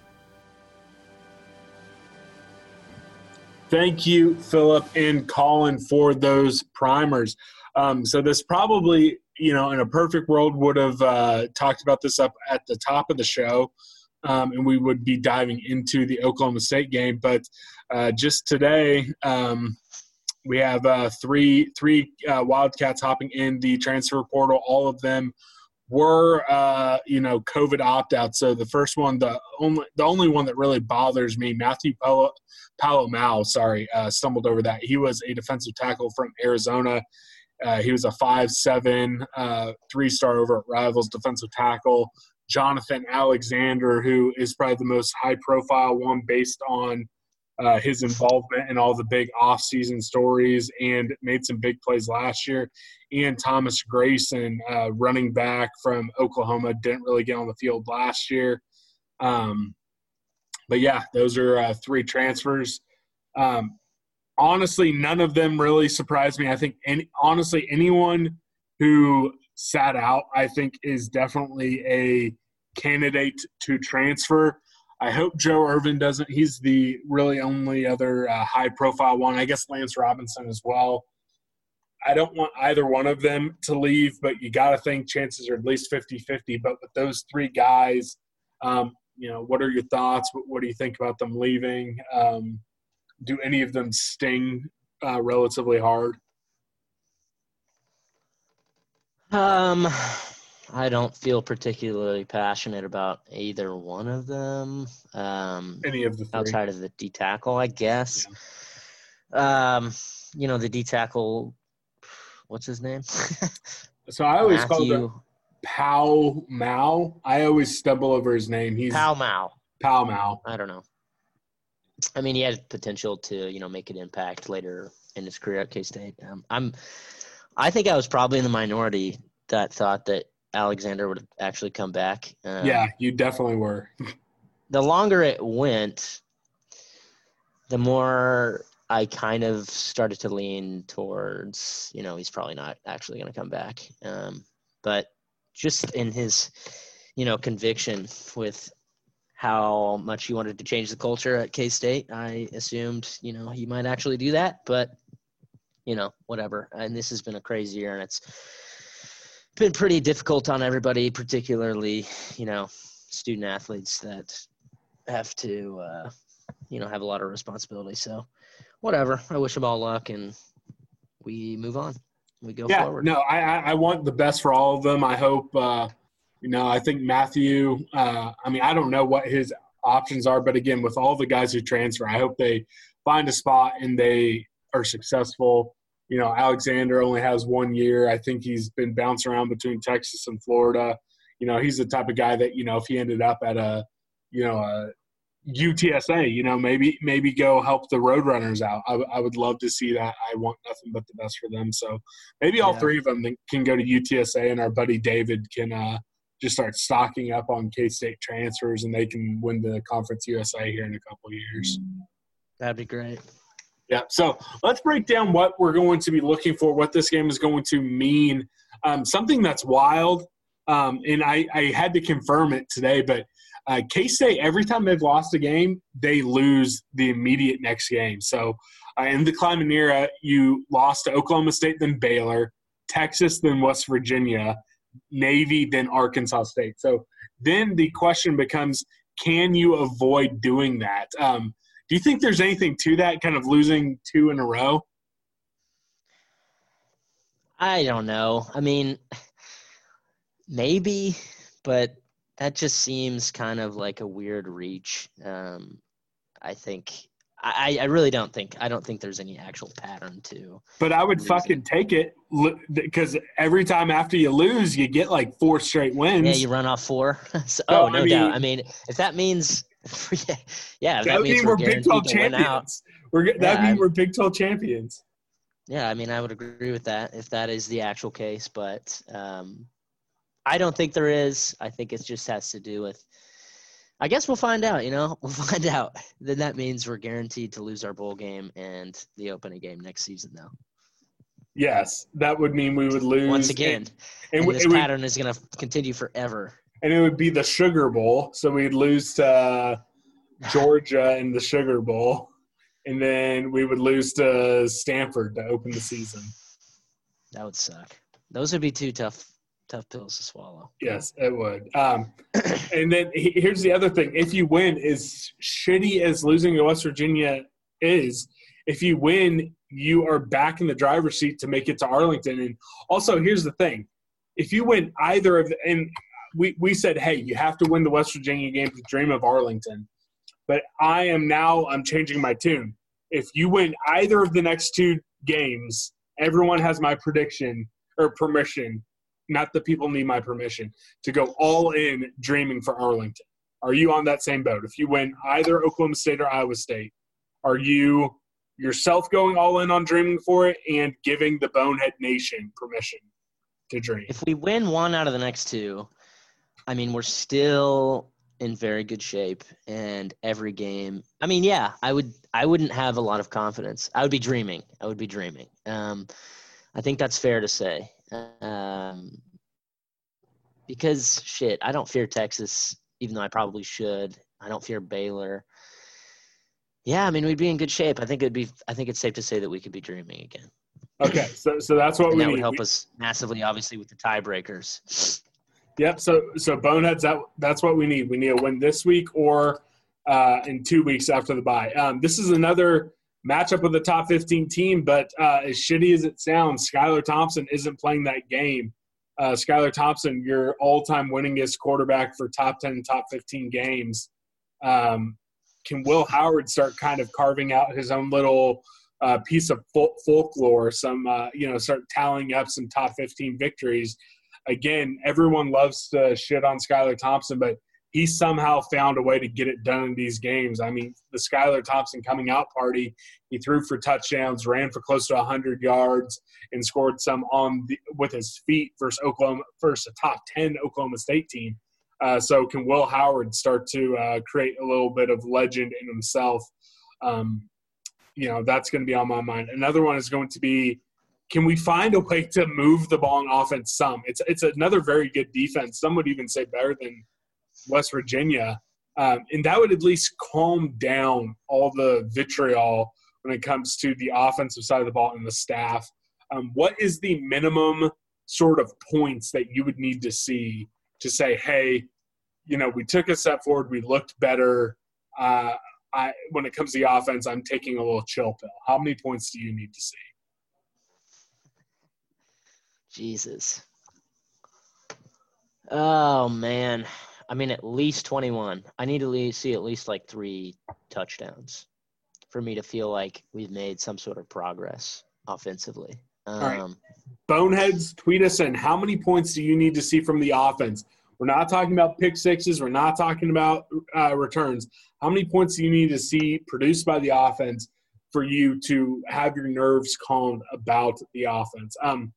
Thank you, Philip and Colin, for those primers. Um, so this probably, you know, in a perfect world, would have uh, talked about this up at the top of the show, um, and we would be diving into the Oklahoma State game. But uh, just today, um, we have uh, three three uh, Wildcats hopping in the transfer portal. All of them were uh, you know COVID opt out. So the first one, the only the only one that really bothers me, Matthew Palo, Palomau, sorry, uh, stumbled over that. He was a defensive tackle from Arizona. Uh, he was a five seven uh, three star over at Rivals defensive tackle. Jonathan Alexander, who is probably the most high profile one based on uh, his involvement in all the big offseason stories and made some big plays last year. And Thomas Grayson, uh, running back from Oklahoma, didn't really get on the field last year. Um, but yeah, those are uh, three transfers. Um, honestly, none of them really surprised me. I think, any, honestly, anyone who sat out, I think, is definitely a candidate to transfer. I hope Joe Irvin doesn't. He's the really only other uh, high profile one. I guess Lance Robinson as well. I don't want either one of them to leave, but you got to think chances are at least 50 50. But with those three guys, um, you know, what are your thoughts? What, what, do you think about them leaving? Um, do any of them sting uh, relatively hard? Um, I don't feel particularly passionate about either one of them. Um, Any of the three. outside of the D tackle, I guess. Yeah. Um, you know, the D tackle. What's his name? so I always call him Pow Mao. I always stumble over his name. He's Pow Mao. Pow Mao. I don't know. I mean, he had potential to you know make an impact later in his career at K State. Um, I'm. I think I was probably in the minority that thought that Alexander would actually come back. Um, yeah, you definitely were. the longer it went, the more I kind of started to lean towards, you know, he's probably not actually going to come back. Um, but just in his, you know, conviction with how much he wanted to change the culture at K State, I assumed, you know, he might actually do that. But, you know, whatever. And this has been a crazy year, and it's been pretty difficult on everybody, particularly you know student athletes that have to uh, you know have a lot of responsibility. So whatever. I wish them all luck, and we move on. We go yeah, forward. No, I I want the best for all of them. I hope. Uh, you know, I think Matthew. Uh, I mean, I don't know what his options are, but again, with all the guys who transfer, I hope they find a spot and they are successful you know, Alexander only has one year. I think he's been bouncing around between Texas and Florida. You know, he's the type of guy that, you know, if he ended up at a, you know, a UTSA, you know, maybe maybe go help the Roadrunners out. I, I would love to see that. I want nothing but the best for them. So maybe all yeah. three of them can go to UTSA, and our buddy David can uh, just start stocking up on K State transfers, and they can win the Conference USA here in a couple years. That'd be great. Yeah. So let's break down what we're going to be looking for, what this game is going to mean. Um, something that's wild, um, and I, I, had to confirm it today, but uh, K State, every time they've lost a game, they lose the immediate next game. So uh, in the Klieman era, you lost to Oklahoma State, then Baylor, Texas, then West Virginia, Navy, then Arkansas State. So then the question becomes can you avoid doing that? Um, do you think there's anything to that, kind of losing two in a row? I don't know. I mean, maybe, but that just seems kind of like a weird reach. Um, I think I, I really don't think I don't think there's any actual pattern to. But I would losing. fucking take it because every time after you lose, you get like four straight wins. Yeah, you run off four. so, oh, no I mean, doubt. I mean, if that means yeah, that, that means we're, we're Big 12 champions. We're that yeah, means we're Big 12 champions. Yeah, I mean, I would agree with that if that is the actual case, but um, I don't think there is. I think it just has to do with. I guess we'll find out. You know, we'll find out. Then that means we're guaranteed to lose our bowl game and the opening game next season, though. Yes, that would mean we would lose once again. And, and, and this pattern would, is going to continue forever and it would be the Sugar Bowl. So we'd lose to Georgia in the Sugar Bowl. and then we would lose to Stanford to open the season. That would suck. Those would be two tough, tough pills to swallow. Yes, it would. Um, and then here's the other thing: if you win, as shitty as losing to West Virginia is, if you win, you are back in the driver's seat to make it to Arlington. And also, here's the thing: if you win either of, and we we said, hey, you have to win the West Virginia game to dream of Arlington. But I am now I'm changing my tune. If you win either of the next two games, everyone has my prediction or permission. Not that people need my permission to go all in dreaming for Arlington. Are you on that same boat? If you win either Oklahoma State or Iowa State, are you yourself going all in on dreaming for it and giving the Bonehead Nation permission to dream? If we win one out of the next two, I mean, we're still in very good shape. And every game, I mean, yeah, I would, I wouldn't have a lot of confidence. I would be dreaming. I would be dreaming. Um, I think that's fair to say. Um, because shit, I don't fear Texas, even though I probably should. I don't fear Baylor. Yeah, I mean, we'd be in good shape. I think it'd be. I think it's safe to say that we could be dreaming again. Okay, so so that's what And we that would need. help We- us massively, obviously, with the tiebreakers. Yep. So so boneheads that that's what we need. We need a win this week or uh, in two weeks after the bye. Um, this is another matchup with a top 15 team, but uh, as shitty as it sounds, Skylar Thompson isn't playing that game. Uh, Skylar Thompson, your all-time winningest quarterback for top 10 and top 15 games. Um, can Will Howard start kind of carving out his own little uh, piece of fol- folklore? Some uh, you know start tallying up some top 15 victories again, everyone loves to shit on Skylar Thompson, but he somehow found a way to get it done in these games. I mean, the Skylar Thompson coming out party, he threw for touchdowns, ran for close to 100 yards, and scored some on the, with his feet versus Oklahoma, versus a top 10 Oklahoma State team. Uh, so, can Will Howard start to uh, create a little bit of legend in himself? Um, you know, that's going to be on my mind. Another one is going to be can we find a way to move the ball on offense some? It's it's another very good defense. Some would even say better than West Virginia, um, and that would at least calm down all the vitriol when it comes to the offensive side of the ball and the staff. Um, what is the minimum sort of points that you would need to see to say, hey, you know, we took a step forward, we looked better. Uh, I, when it comes to the offense, I'm taking a little chill pill. How many points do you need to see? Jesus. Oh man. I mean at least 21. I need to see at least like 3 touchdowns for me to feel like we've made some sort of progress offensively. Um right. Boneheads, tweet us in. How many points do you need to see from the offense? We're not talking about pick sixes. We're not talking about uh, returns. How many points do you need to see produced by the offense for you to have your nerves calmed about the offense? Um,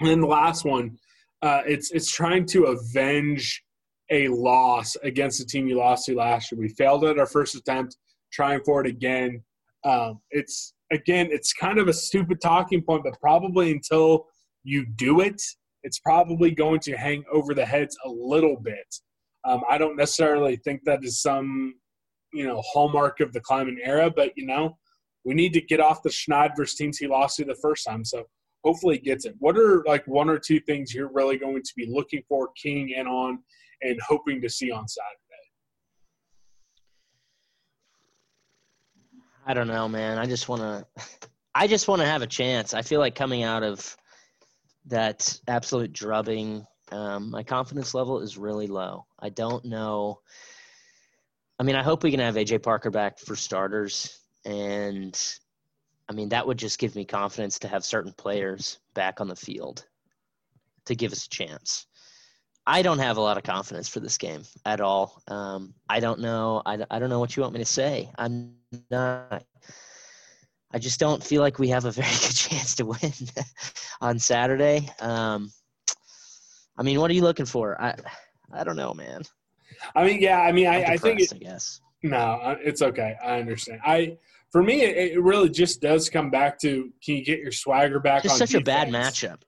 and then the last one, uh, it's it's trying to avenge a loss against the team you lost to last year. We failed at our first attempt, trying for it again. Um, it's again, it's kind of a stupid talking point, but probably until you do it, it's probably going to hang over the heads a little bit. Um, I don't necessarily think that is some, you know, hallmark of the Klieman era, but you know, we need to get off the schneid versus teams he lost to the first time. So hopefully gets it. What are like one or two things you're really going to be looking for, keying in on, and hoping to see on Saturday? I don't know, man. I just want to I just want to have a chance. I feel like coming out of that absolute drubbing um, my confidence level is really low. I don't know I mean, I hope we can have AJ Parker back for starters and I mean, that would just give me confidence to have certain players back on the field to give us a chance. I don't have a lot of confidence for this game at all. Um, I don't know. I, I don't know what you want me to say. I'm not. I just don't feel like we have a very good chance to win on Saturday. Um, I mean, what are you looking for? I I don't know, man. I mean, yeah, I mean, I, I think it, I guess. No, uh, it's okay. I understand. I for me, it, it really just does come back to can you get your swagger back? Just such a bad matchup.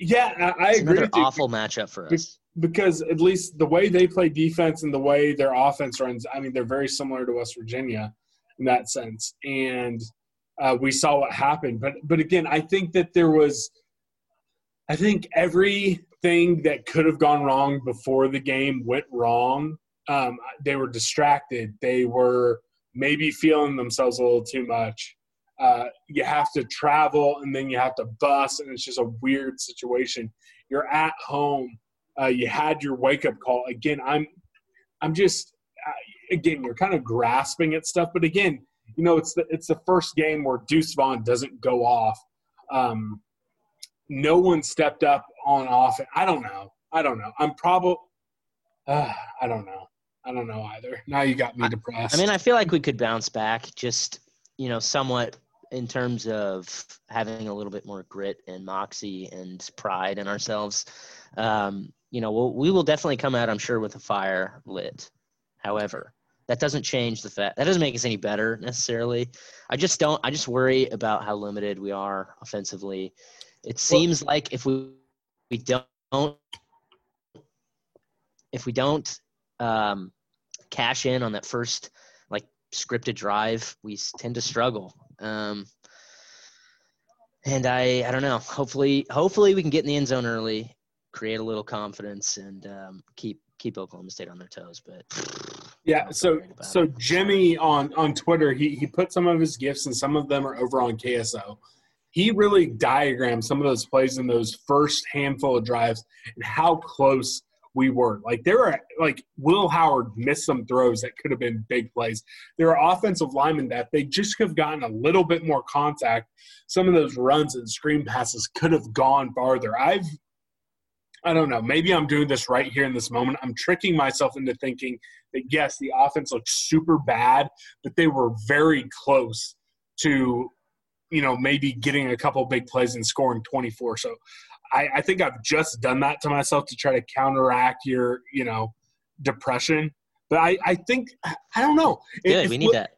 Yeah, I, I It's agree another awful matchup for us. because at least the way they play defense and the way their offense runs, I mean, they're very similar to West Virginia. in that sense. And uh, we saw what happened. But but again, I think that there was, I think everything that could have gone wrong before the game went wrong. Um, they were distracted. They were maybe feeling themselves a little too much. Uh, you have to travel and then you have to bus, and it's just a weird situation. You're at home. Uh, you had your wake up call. Again, I'm, I'm just, again, you're kind of grasping at stuff, but again, you know, it's the it's the first game where Deuce Vaughn doesn't go off. Um, no one stepped up on off. I don't know. I don't know. I'm probably. Uh, I don't know. I don't know either. Now you got me depressed. I mean, I feel like we could bounce back, just you know, somewhat in terms of having a little bit more grit and moxie and pride in ourselves. Um, you know, we'll, we will definitely come out, I'm sure, with a fire lit. However, that doesn't change the fact that doesn't make us any better necessarily. I just don't. I just worry about how limited we are offensively. It seems well, like if we we don't if we don't um, cash in on that first like scripted drive, we tend to struggle. Um, and I I don't know. Hopefully hopefully we can get in the end zone early, create a little confidence, and um, keep keep Oklahoma State on their toes. But yeah, so so it. Jimmy on on Twitter, he he put some of his gifts, and some of them are over on KSO. He really diagrammed some of those plays in those first handful of drives and how close we were. Like there were like Will Howard missed some throws that could have been big plays. There are offensive linemen that they just have gotten a little bit more contact. Some of those runs and screen passes could have gone farther. I've I don't know. Maybe I'm doing this right here in this moment. I'm tricking myself into thinking that yes, the offense looks super bad, but they were very close to, you know, maybe getting a couple big plays and scoring 24. So I, I think I've just done that to myself to try to counteract your, you know, depression. But I, I think I don't know. Good, if, we need Will, that.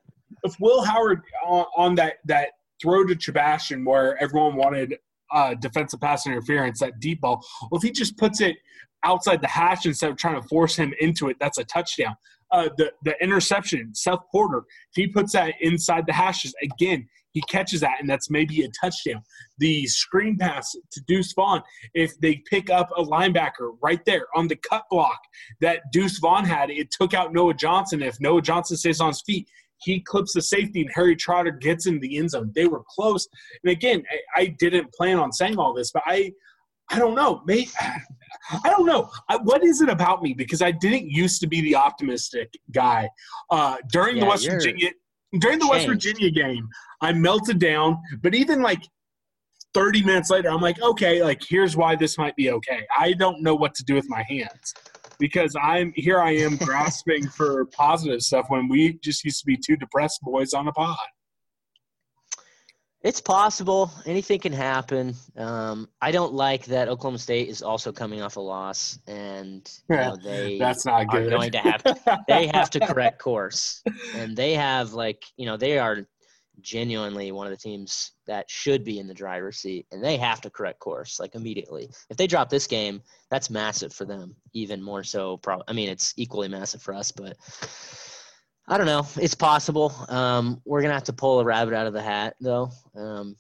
If Will Howard on, on that that throw to Sebastian where everyone wanted uh, defensive pass interference, that deep ball. Well, if he just puts it outside the hash instead of trying to force him into it, that's a touchdown. Uh, the the interception, Seth Porter, he puts that inside the hashes again, he catches that, and that's maybe a touchdown. The screen pass to Deuce Vaughn, if they pick up a linebacker right there on the cut block that Deuce Vaughn had, it took out Noah Johnson. If Noah Johnson stays on his feet, he clips the safety and Harry Trotter gets in the end zone. They were close. And again, I, I didn't plan on saying all this, but I I don't know. Maybe, I don't know. I, what is it about me? Because I didn't used to be the optimistic guy. Uh, during yeah, the West Virginia during the changed. West Virginia game, I melted down. But even like 30 minutes later, I'm like, okay, like here's why this might be okay. I don't know what to do with my hands because I'm here. I am grasping for positive stuff when we just used to be two depressed boys on a pod. It's possible. Anything can happen. Um, I don't like that Oklahoma State is also coming off a loss, and you know, they that's not good. Are going to have they have to correct course, and they have like you know they are genuinely one of the teams that should be in the driver's seat, and they have to correct course like immediately. If they drop this game, that's massive for them, even more so. Pro- I mean, it's equally massive for us, but I don't know. It's possible. Um, we're gonna have to pull a rabbit out of the hat, though, um,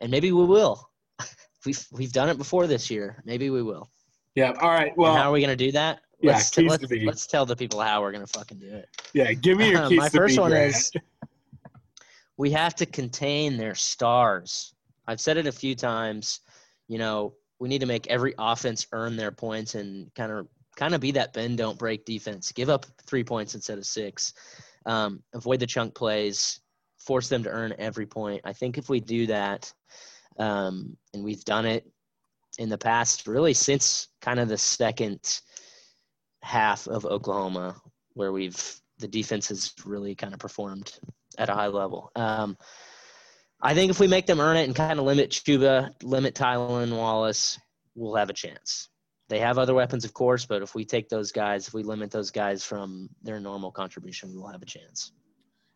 and maybe we will. we've we've done it before this year. Maybe we will. Yeah. All right. Well, and how are we gonna do that? Yeah, let's, t- let's, let's, tell the people how we're gonna fucking do it. Yeah, give me your keys. my first one is we have to contain their stars. I've said it a few times. You know, we need to make every offense earn their points and kind of kind of be that bend don't break defense. Give up three points instead of six. Um, avoid the chunk plays. Force them to earn every point. I think if we do that, um, and we've done it in the past, really since kind of the second half of Oklahoma, where we've the defense has really kind of performed at a high level. Um, I think if we make them earn it and kind of limit Chuba, limit Tylan Wallace, we'll have a chance. They have other weapons, of course, but if we take those guys, if we limit those guys from their normal contribution, we'll have a chance.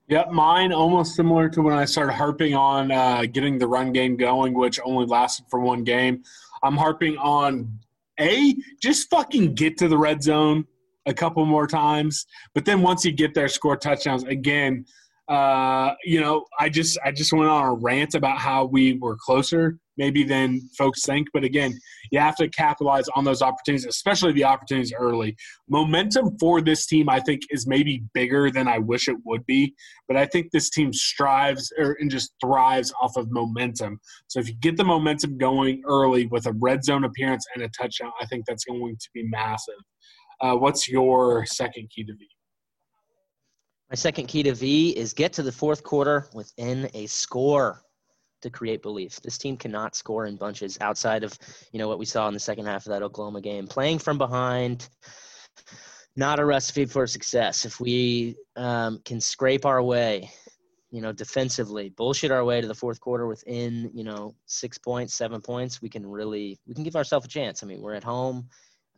Yep, mine almost similar to when I started harping on uh, getting the run game going, which only lasted for one game. I'm harping on a just fucking get to the red zone a couple more times, but then once you get there, score touchdowns again Uh, you know, I just I just went on a rant about how we were closer maybe than folks think. But again, you have to capitalize on those opportunities, especially the opportunities early. Momentum for this team, I think, is maybe bigger than I wish it would be. But I think this team strives or, and just thrives off of momentum. So if you get the momentum going early with a red zone appearance and a touchdown, I think that's going to be massive. Uh, what's your second key to V? My second key to V is get to the fourth quarter within a score to create belief. This team cannot score in bunches outside of, you know, what we saw in the second half of that Oklahoma game. Playing from behind, not a recipe for success. If we um, can scrape our way, you know, defensively, bullshit our way to the fourth quarter within, you know, six points, seven points, we can really, we can give ourselves a chance. I mean, we're at home,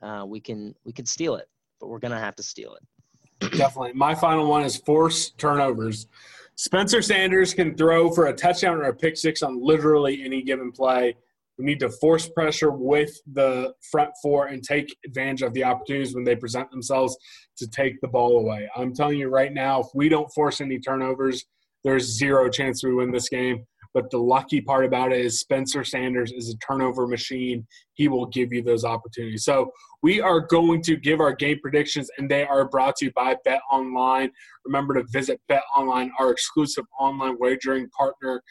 uh, we can, we can steal it, but we're gonna have to steal it. Definitely. My final one is force turnovers. Spencer Sanders can throw for a touchdown or a pick six on literally any given play. We need to force pressure with the front four and take advantage of the opportunities when they present themselves to take the ball away. I'm telling you right now, if we don't force any turnovers, there's zero chance we win this game. But the lucky part about it is Spencer Sanders is a turnover machine. He will give you those opportunities. So we are going to give our game predictions, and they are brought to you by Bet Online. Remember to visit Bet Online, our exclusive online wagering partner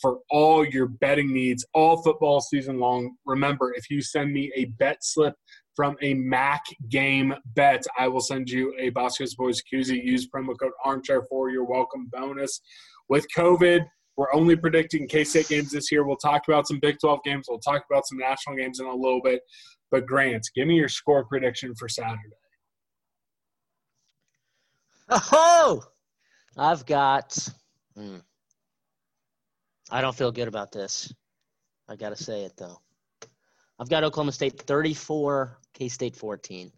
for all your betting needs all football season long. Remember, if you send me a bet slip from a Mac game bet, I will send you a Bosco's Boys koozie. Use promo code Armchair for your welcome bonus. With COVID, we're only predicting K State games this year. We'll talk about some Big 12 games. We'll talk about some national games in a little bit. But Grant, give me your score prediction for Saturday. Oh, I've got. Hmm. I don't feel good about this. I got to say it though. I've got Oklahoma State 34, K State 14.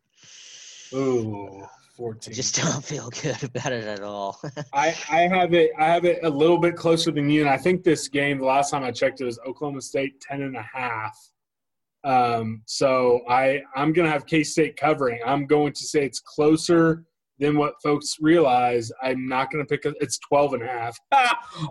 Ooh, I just don't feel good about it at all. I, I have it I have it a little bit closer than you, and I think this game, the last time I checked, it was Oklahoma State 10 and a half. Um, so I I'm gonna have K State covering. I'm going to say it's closer than what folks realize. I'm not gonna pick a, it's 12 and a half.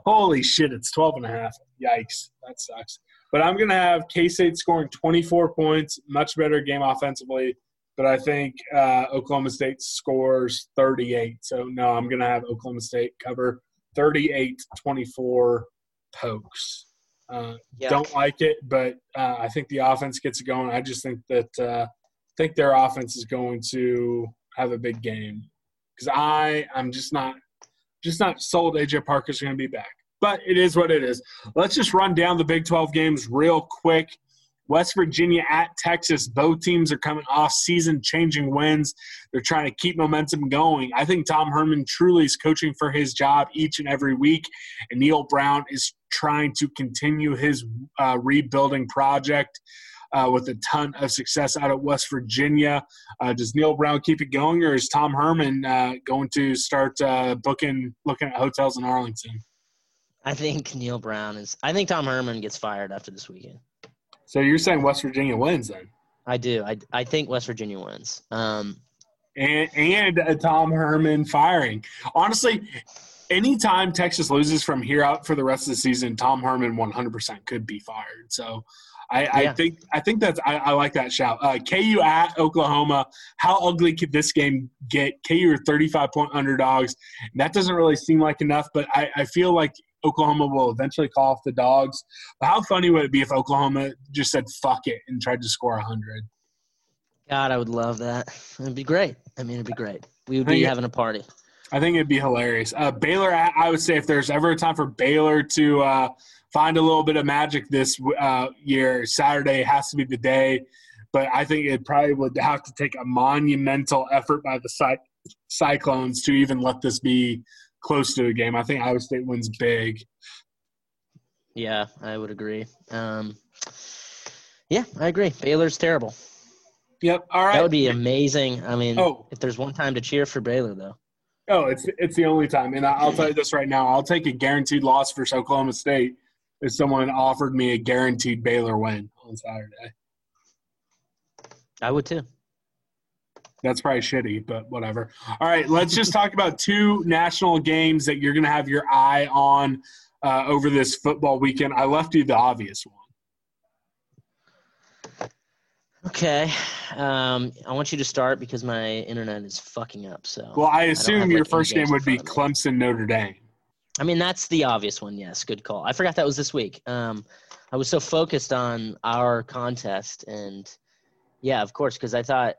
Holy shit, it's 12 and a half. Yikes, that sucks. But I'm gonna have K State scoring 24 points, much better game offensively. But I think uh, Oklahoma State scores 38. So no, I'm gonna have Oklahoma State cover 38-24 pokes. Uh, don't like it, but uh, I think the offense gets it going. I just think that uh, think their offense is going to have a big game because I I'm just not just not sold AJ Parker's going to be back. But it is what it is. Let's just run down the Big 12 games real quick. West Virginia at Texas. Both teams are coming off season changing wins. They're trying to keep momentum going. I think Tom Herman truly is coaching for his job each and every week, and Neal Brown is trying to continue his uh, rebuilding project. Uh, with a ton of success out of West Virginia. Uh, does Neal Brown keep it going, or is Tom Herman uh, going to start uh, booking, looking at hotels in Arlington? I think Neal Brown is. I think Tom Herman gets fired after this weekend. So you're saying West Virginia wins then? I do. I, I think West Virginia wins. Um, and and a Tom Herman firing. Honestly, anytime Texas loses from here out for the rest of the season, Tom Herman 100% could be fired. So I, I think I think that's I, I like that shout. Uh, KU at Oklahoma. How ugly could this game get? KU are 35 point underdogs. That doesn't really seem like enough, but I, I feel like Oklahoma will eventually call off the dogs. But how funny would it be if Oklahoma just said "fuck it" and tried to score 100? God, I would love that. It'd be great. I mean, it'd be great. We would be having a party. I think it'd be hilarious. Uh, Baylor, I I would say if there's ever a time for Baylor to uh, find a little bit of magic this uh, year, Saturday has to be the day. But I think it probably would have to take a monumental effort by the Cy- Cyclones to even let this be close to a game. I think Iowa State wins big. Yeah, I would agree. Um, yeah, I agree. Baylor's terrible. Yep. All right. That would be amazing. I mean, Oh. if there's one time to cheer for Baylor, though. Oh, it's it's the only time, and I'll tell you this right now: I'll take a guaranteed loss versus Oklahoma State if someone offered me a guaranteed Baylor win on Saturday. I would too. That's probably shitty, but whatever. All right, let's just talk about two national games that you're going to have your eye on uh, over this football weekend. I left you the obvious one. Okay. Um, I want you to start because my internet is fucking up. So. Well, I assume have, your like, first game would be front of me. Clemson Notre Dame. I mean, that's the obvious one. Yes, good call. I forgot that was this week. Um, I was so focused on our contest, and yeah, of course, because I thought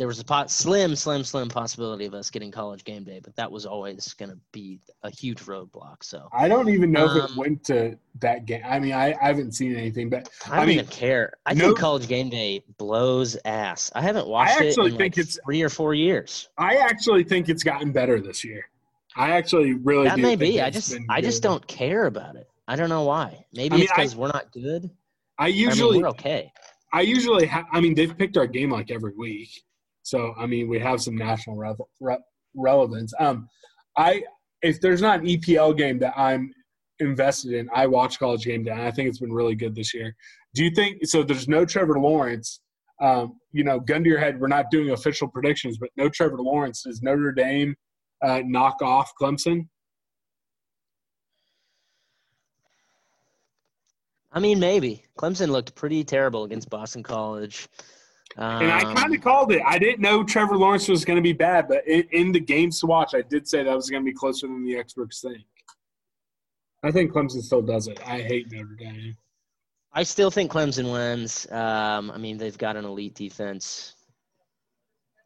there was a pot, slim, slim, slim possibility of us getting college game day, but that was always going to be a huge roadblock. So I don't even know if it Um, went to that game. I mean, I, I haven't seen anything, but I don't mean, even care. I no- think college game day blows ass. I haven't watched actually it in think like it's- three or four years. I actually think it's gotten better this year. I actually really That may be. I just, I just don't care about it. I don't know why. Maybe I mean, it's because we're not good. I I usually mean, we're okay. I usually ha- I mean they've picked our game like every week, so I mean we have some national re- re- relevance. Um, I if there's not an EPL game that I'm invested in, I watch College Game Day. I think it's been really good this year. Do you think so? There's no Trevor Lawrence. Um, you know, gun to your head, we're not doing official predictions, but no Trevor Lawrence. Does Notre Dame uh, knock off Clemson? I mean, maybe Clemson looked pretty terrible against Boston College. Um, And I kind of called it. I didn't know Trevor Lawrence was going to be bad, but in, in the games to watch, I did say that was going to be closer than the experts think. I think Clemson still does it. I hate Notre Dame. I still think Clemson wins. Um, I mean, they've got an elite defense.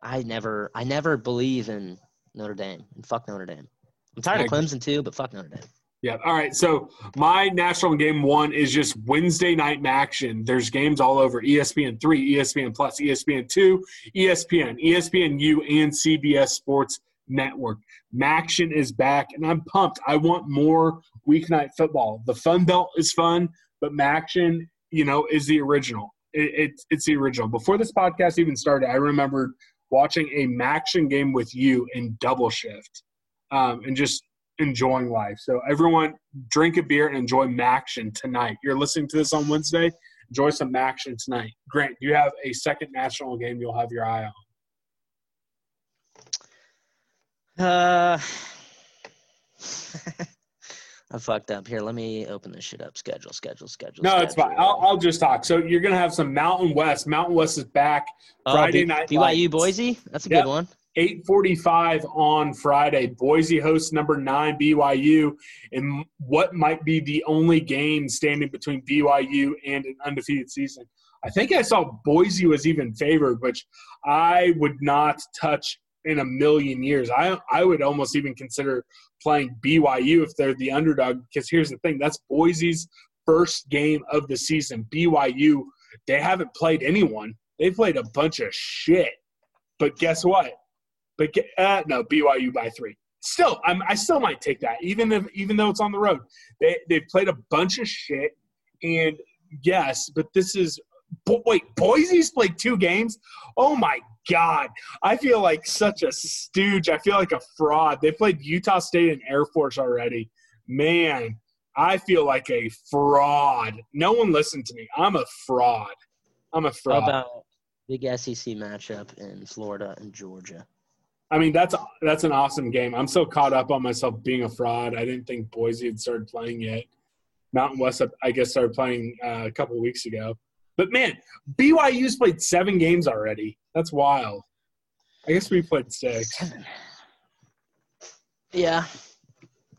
I never, I never believe in Notre Dame. And fuck Notre Dame. I'm tired of Clemson too, but fuck Notre Dame. Yeah. All right. So my national game one is just Wednesday night action. There's games all over ESPN three, ESPN plus, ESPN two, ESPN, ESPNU, and CBS Sports Network. MACtion is back, and I'm pumped. I want more weeknight football. The Fun Belt is fun, but MACtion, you know, is the original. It, it's it's the original. Before this podcast even started, I remembered watching a MACtion game with you in double shift, um, and just enjoying life. So everyone, drink a beer and enjoy MACtion tonight. You're listening to this on Wednesday. Enjoy some MACtion tonight. Grant, you have a second national game you'll have your eye on? Uh, I fucked up. Here, let me open this shit up. Schedule, schedule, schedule. No, it's fine. I'll, I'll just talk. So you're gonna have some Mountain West. Mountain West is back. Oh, Friday B- night BYU lights. Boise. That's a Yep. good one. 8:45 on Friday. Boise hosts number nine BYU, in what might be the only game standing between BYU and an undefeated season. I think I saw Boise was even favored, which I would not touch in a million years. I I would almost even consider playing BYU if they're the underdog. Because here's the thing: that's Boise's first game of the season. BYU they haven't played anyone. They played a bunch of shit. But guess what? But get, uh, no, BYU by three. Still, I'm, I still might take that, even if even though it's on the road. They they've played a bunch of shit, and yes, but this is. But wait, Boise's played two games. Oh my god, I feel like such a stooge. I feel like a fraud. They played Utah State and Air Force already. Man, I feel like a fraud. No one listened to me. I'm a fraud. I'm a How fraud. about big SEC matchup in Florida and Georgia? I mean, that's that's an awesome game. I'm so caught up on myself being a fraud. I didn't think Boise had started playing yet. Mountain West, I guess, started playing uh, a couple weeks ago. But man, BYU's played seven games already. That's wild. I guess we played six. Yeah.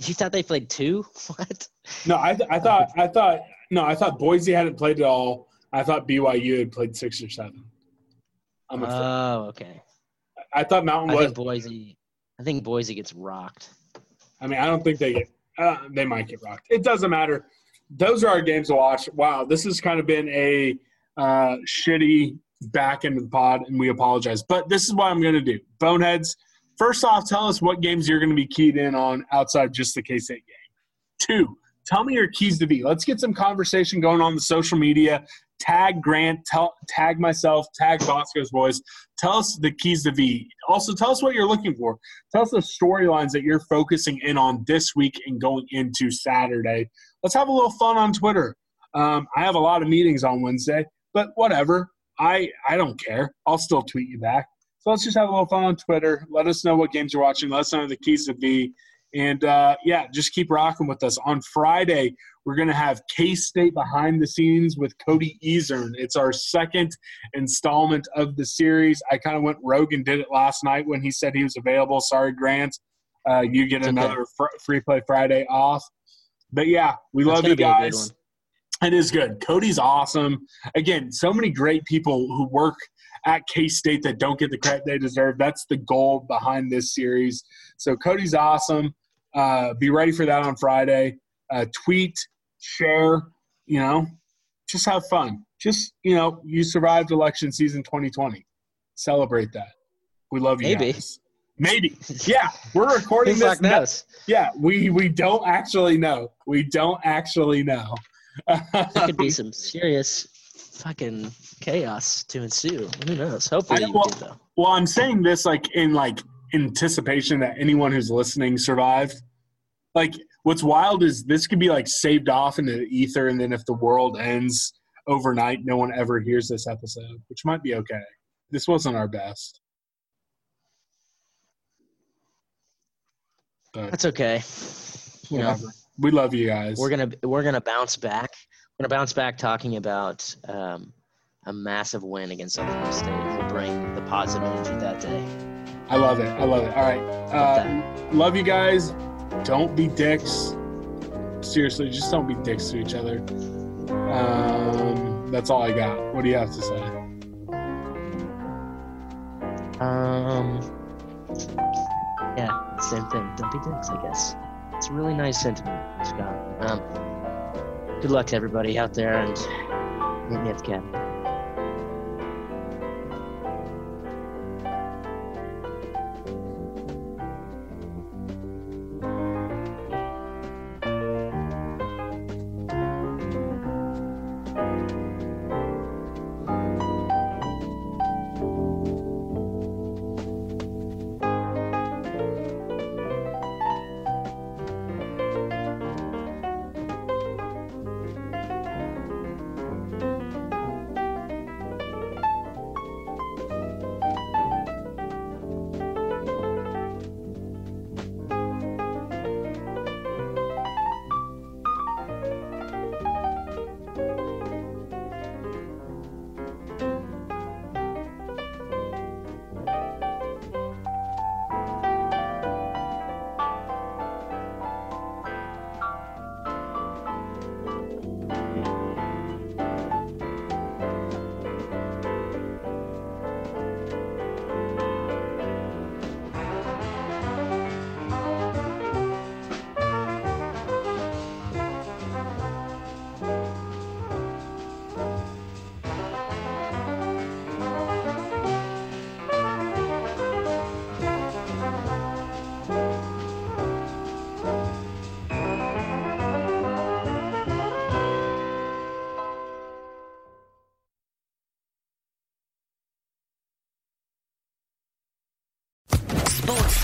You thought they played two? What? No, I, I thought I thought no, I thought Boise hadn't played at all. I thought BYU had played six or seven. I'm Oh, okay. I thought Mountain I West. think Boise. I think Boise gets rocked. I mean, I don't think they get. Uh, they might get rocked. It doesn't matter. Those are our games to watch. Wow, this has kind of been a uh, shitty back end of the pod, and we apologize. But this is what I'm going to do. Boneheads. First off, tell us what games you're going to be keyed in on outside just the K State game. Two, tell me your keys to be. Let's get some conversation going on the social media. Tag Grant, tell, tag myself, tag Bosco's Boys. Tell us the keys to V. Also, tell us what you're looking for. Tell us the storylines that you're focusing in on this week and going into Saturday. Let's have a little fun on Twitter. Um, I have a lot of meetings on Wednesday, but whatever. I I don't care. I'll still tweet you back. So let's just have a little fun on Twitter. Let us know what games you're watching. Let us know the keys to be. And uh, yeah, just keep rocking with us. On Friday, we're going to have K State behind the scenes with Cody Easern. It's our second installment of the series. I kind of went rogue and did it last night when he said he was available. Sorry, Grant. Uh, you get It's okay. another fr- free play Friday off. But yeah, we That's love you be a good guys. It is good. Cody's awesome. Again, so many great people who work at K State that don't get the credit they deserve. That's the goal behind this series. So Cody's awesome. Uh, be ready for that on Friday. Uh, tweet, share, you know, just have fun. Just, you know, you survived election season 2020. Celebrate that. We love you Maybe. guys. Maybe. Yeah, we're recording this. knows? Yeah, we we don't actually know. We don't actually know. There could be some serious fucking chaos to ensue. Who knows? Hopefully I- well- did though. Well, I'm saying this like in like anticipation that anyone who's listening survived. Like, what's wild is this could be like saved off into the ether, and then if the world ends overnight, no one ever hears this episode, which might be okay. This wasn't our best, but That's okay. You know. We love you guys. we're gonna we're gonna bounce back. We're gonna bounce back talking about um, a massive win against Oklahoma State. We'll bring the positive energy that day. I love it. I love it. All right. Uh, love you guys. Don't be dicks. Seriously, just don't be dicks to each other. Um, that's all I got. What do you have to say? Um, yeah, same thing. Don't be dicks, I guess. It's a really nice sentiment, Scott. Um, good luck to everybody out there, and meet me at the.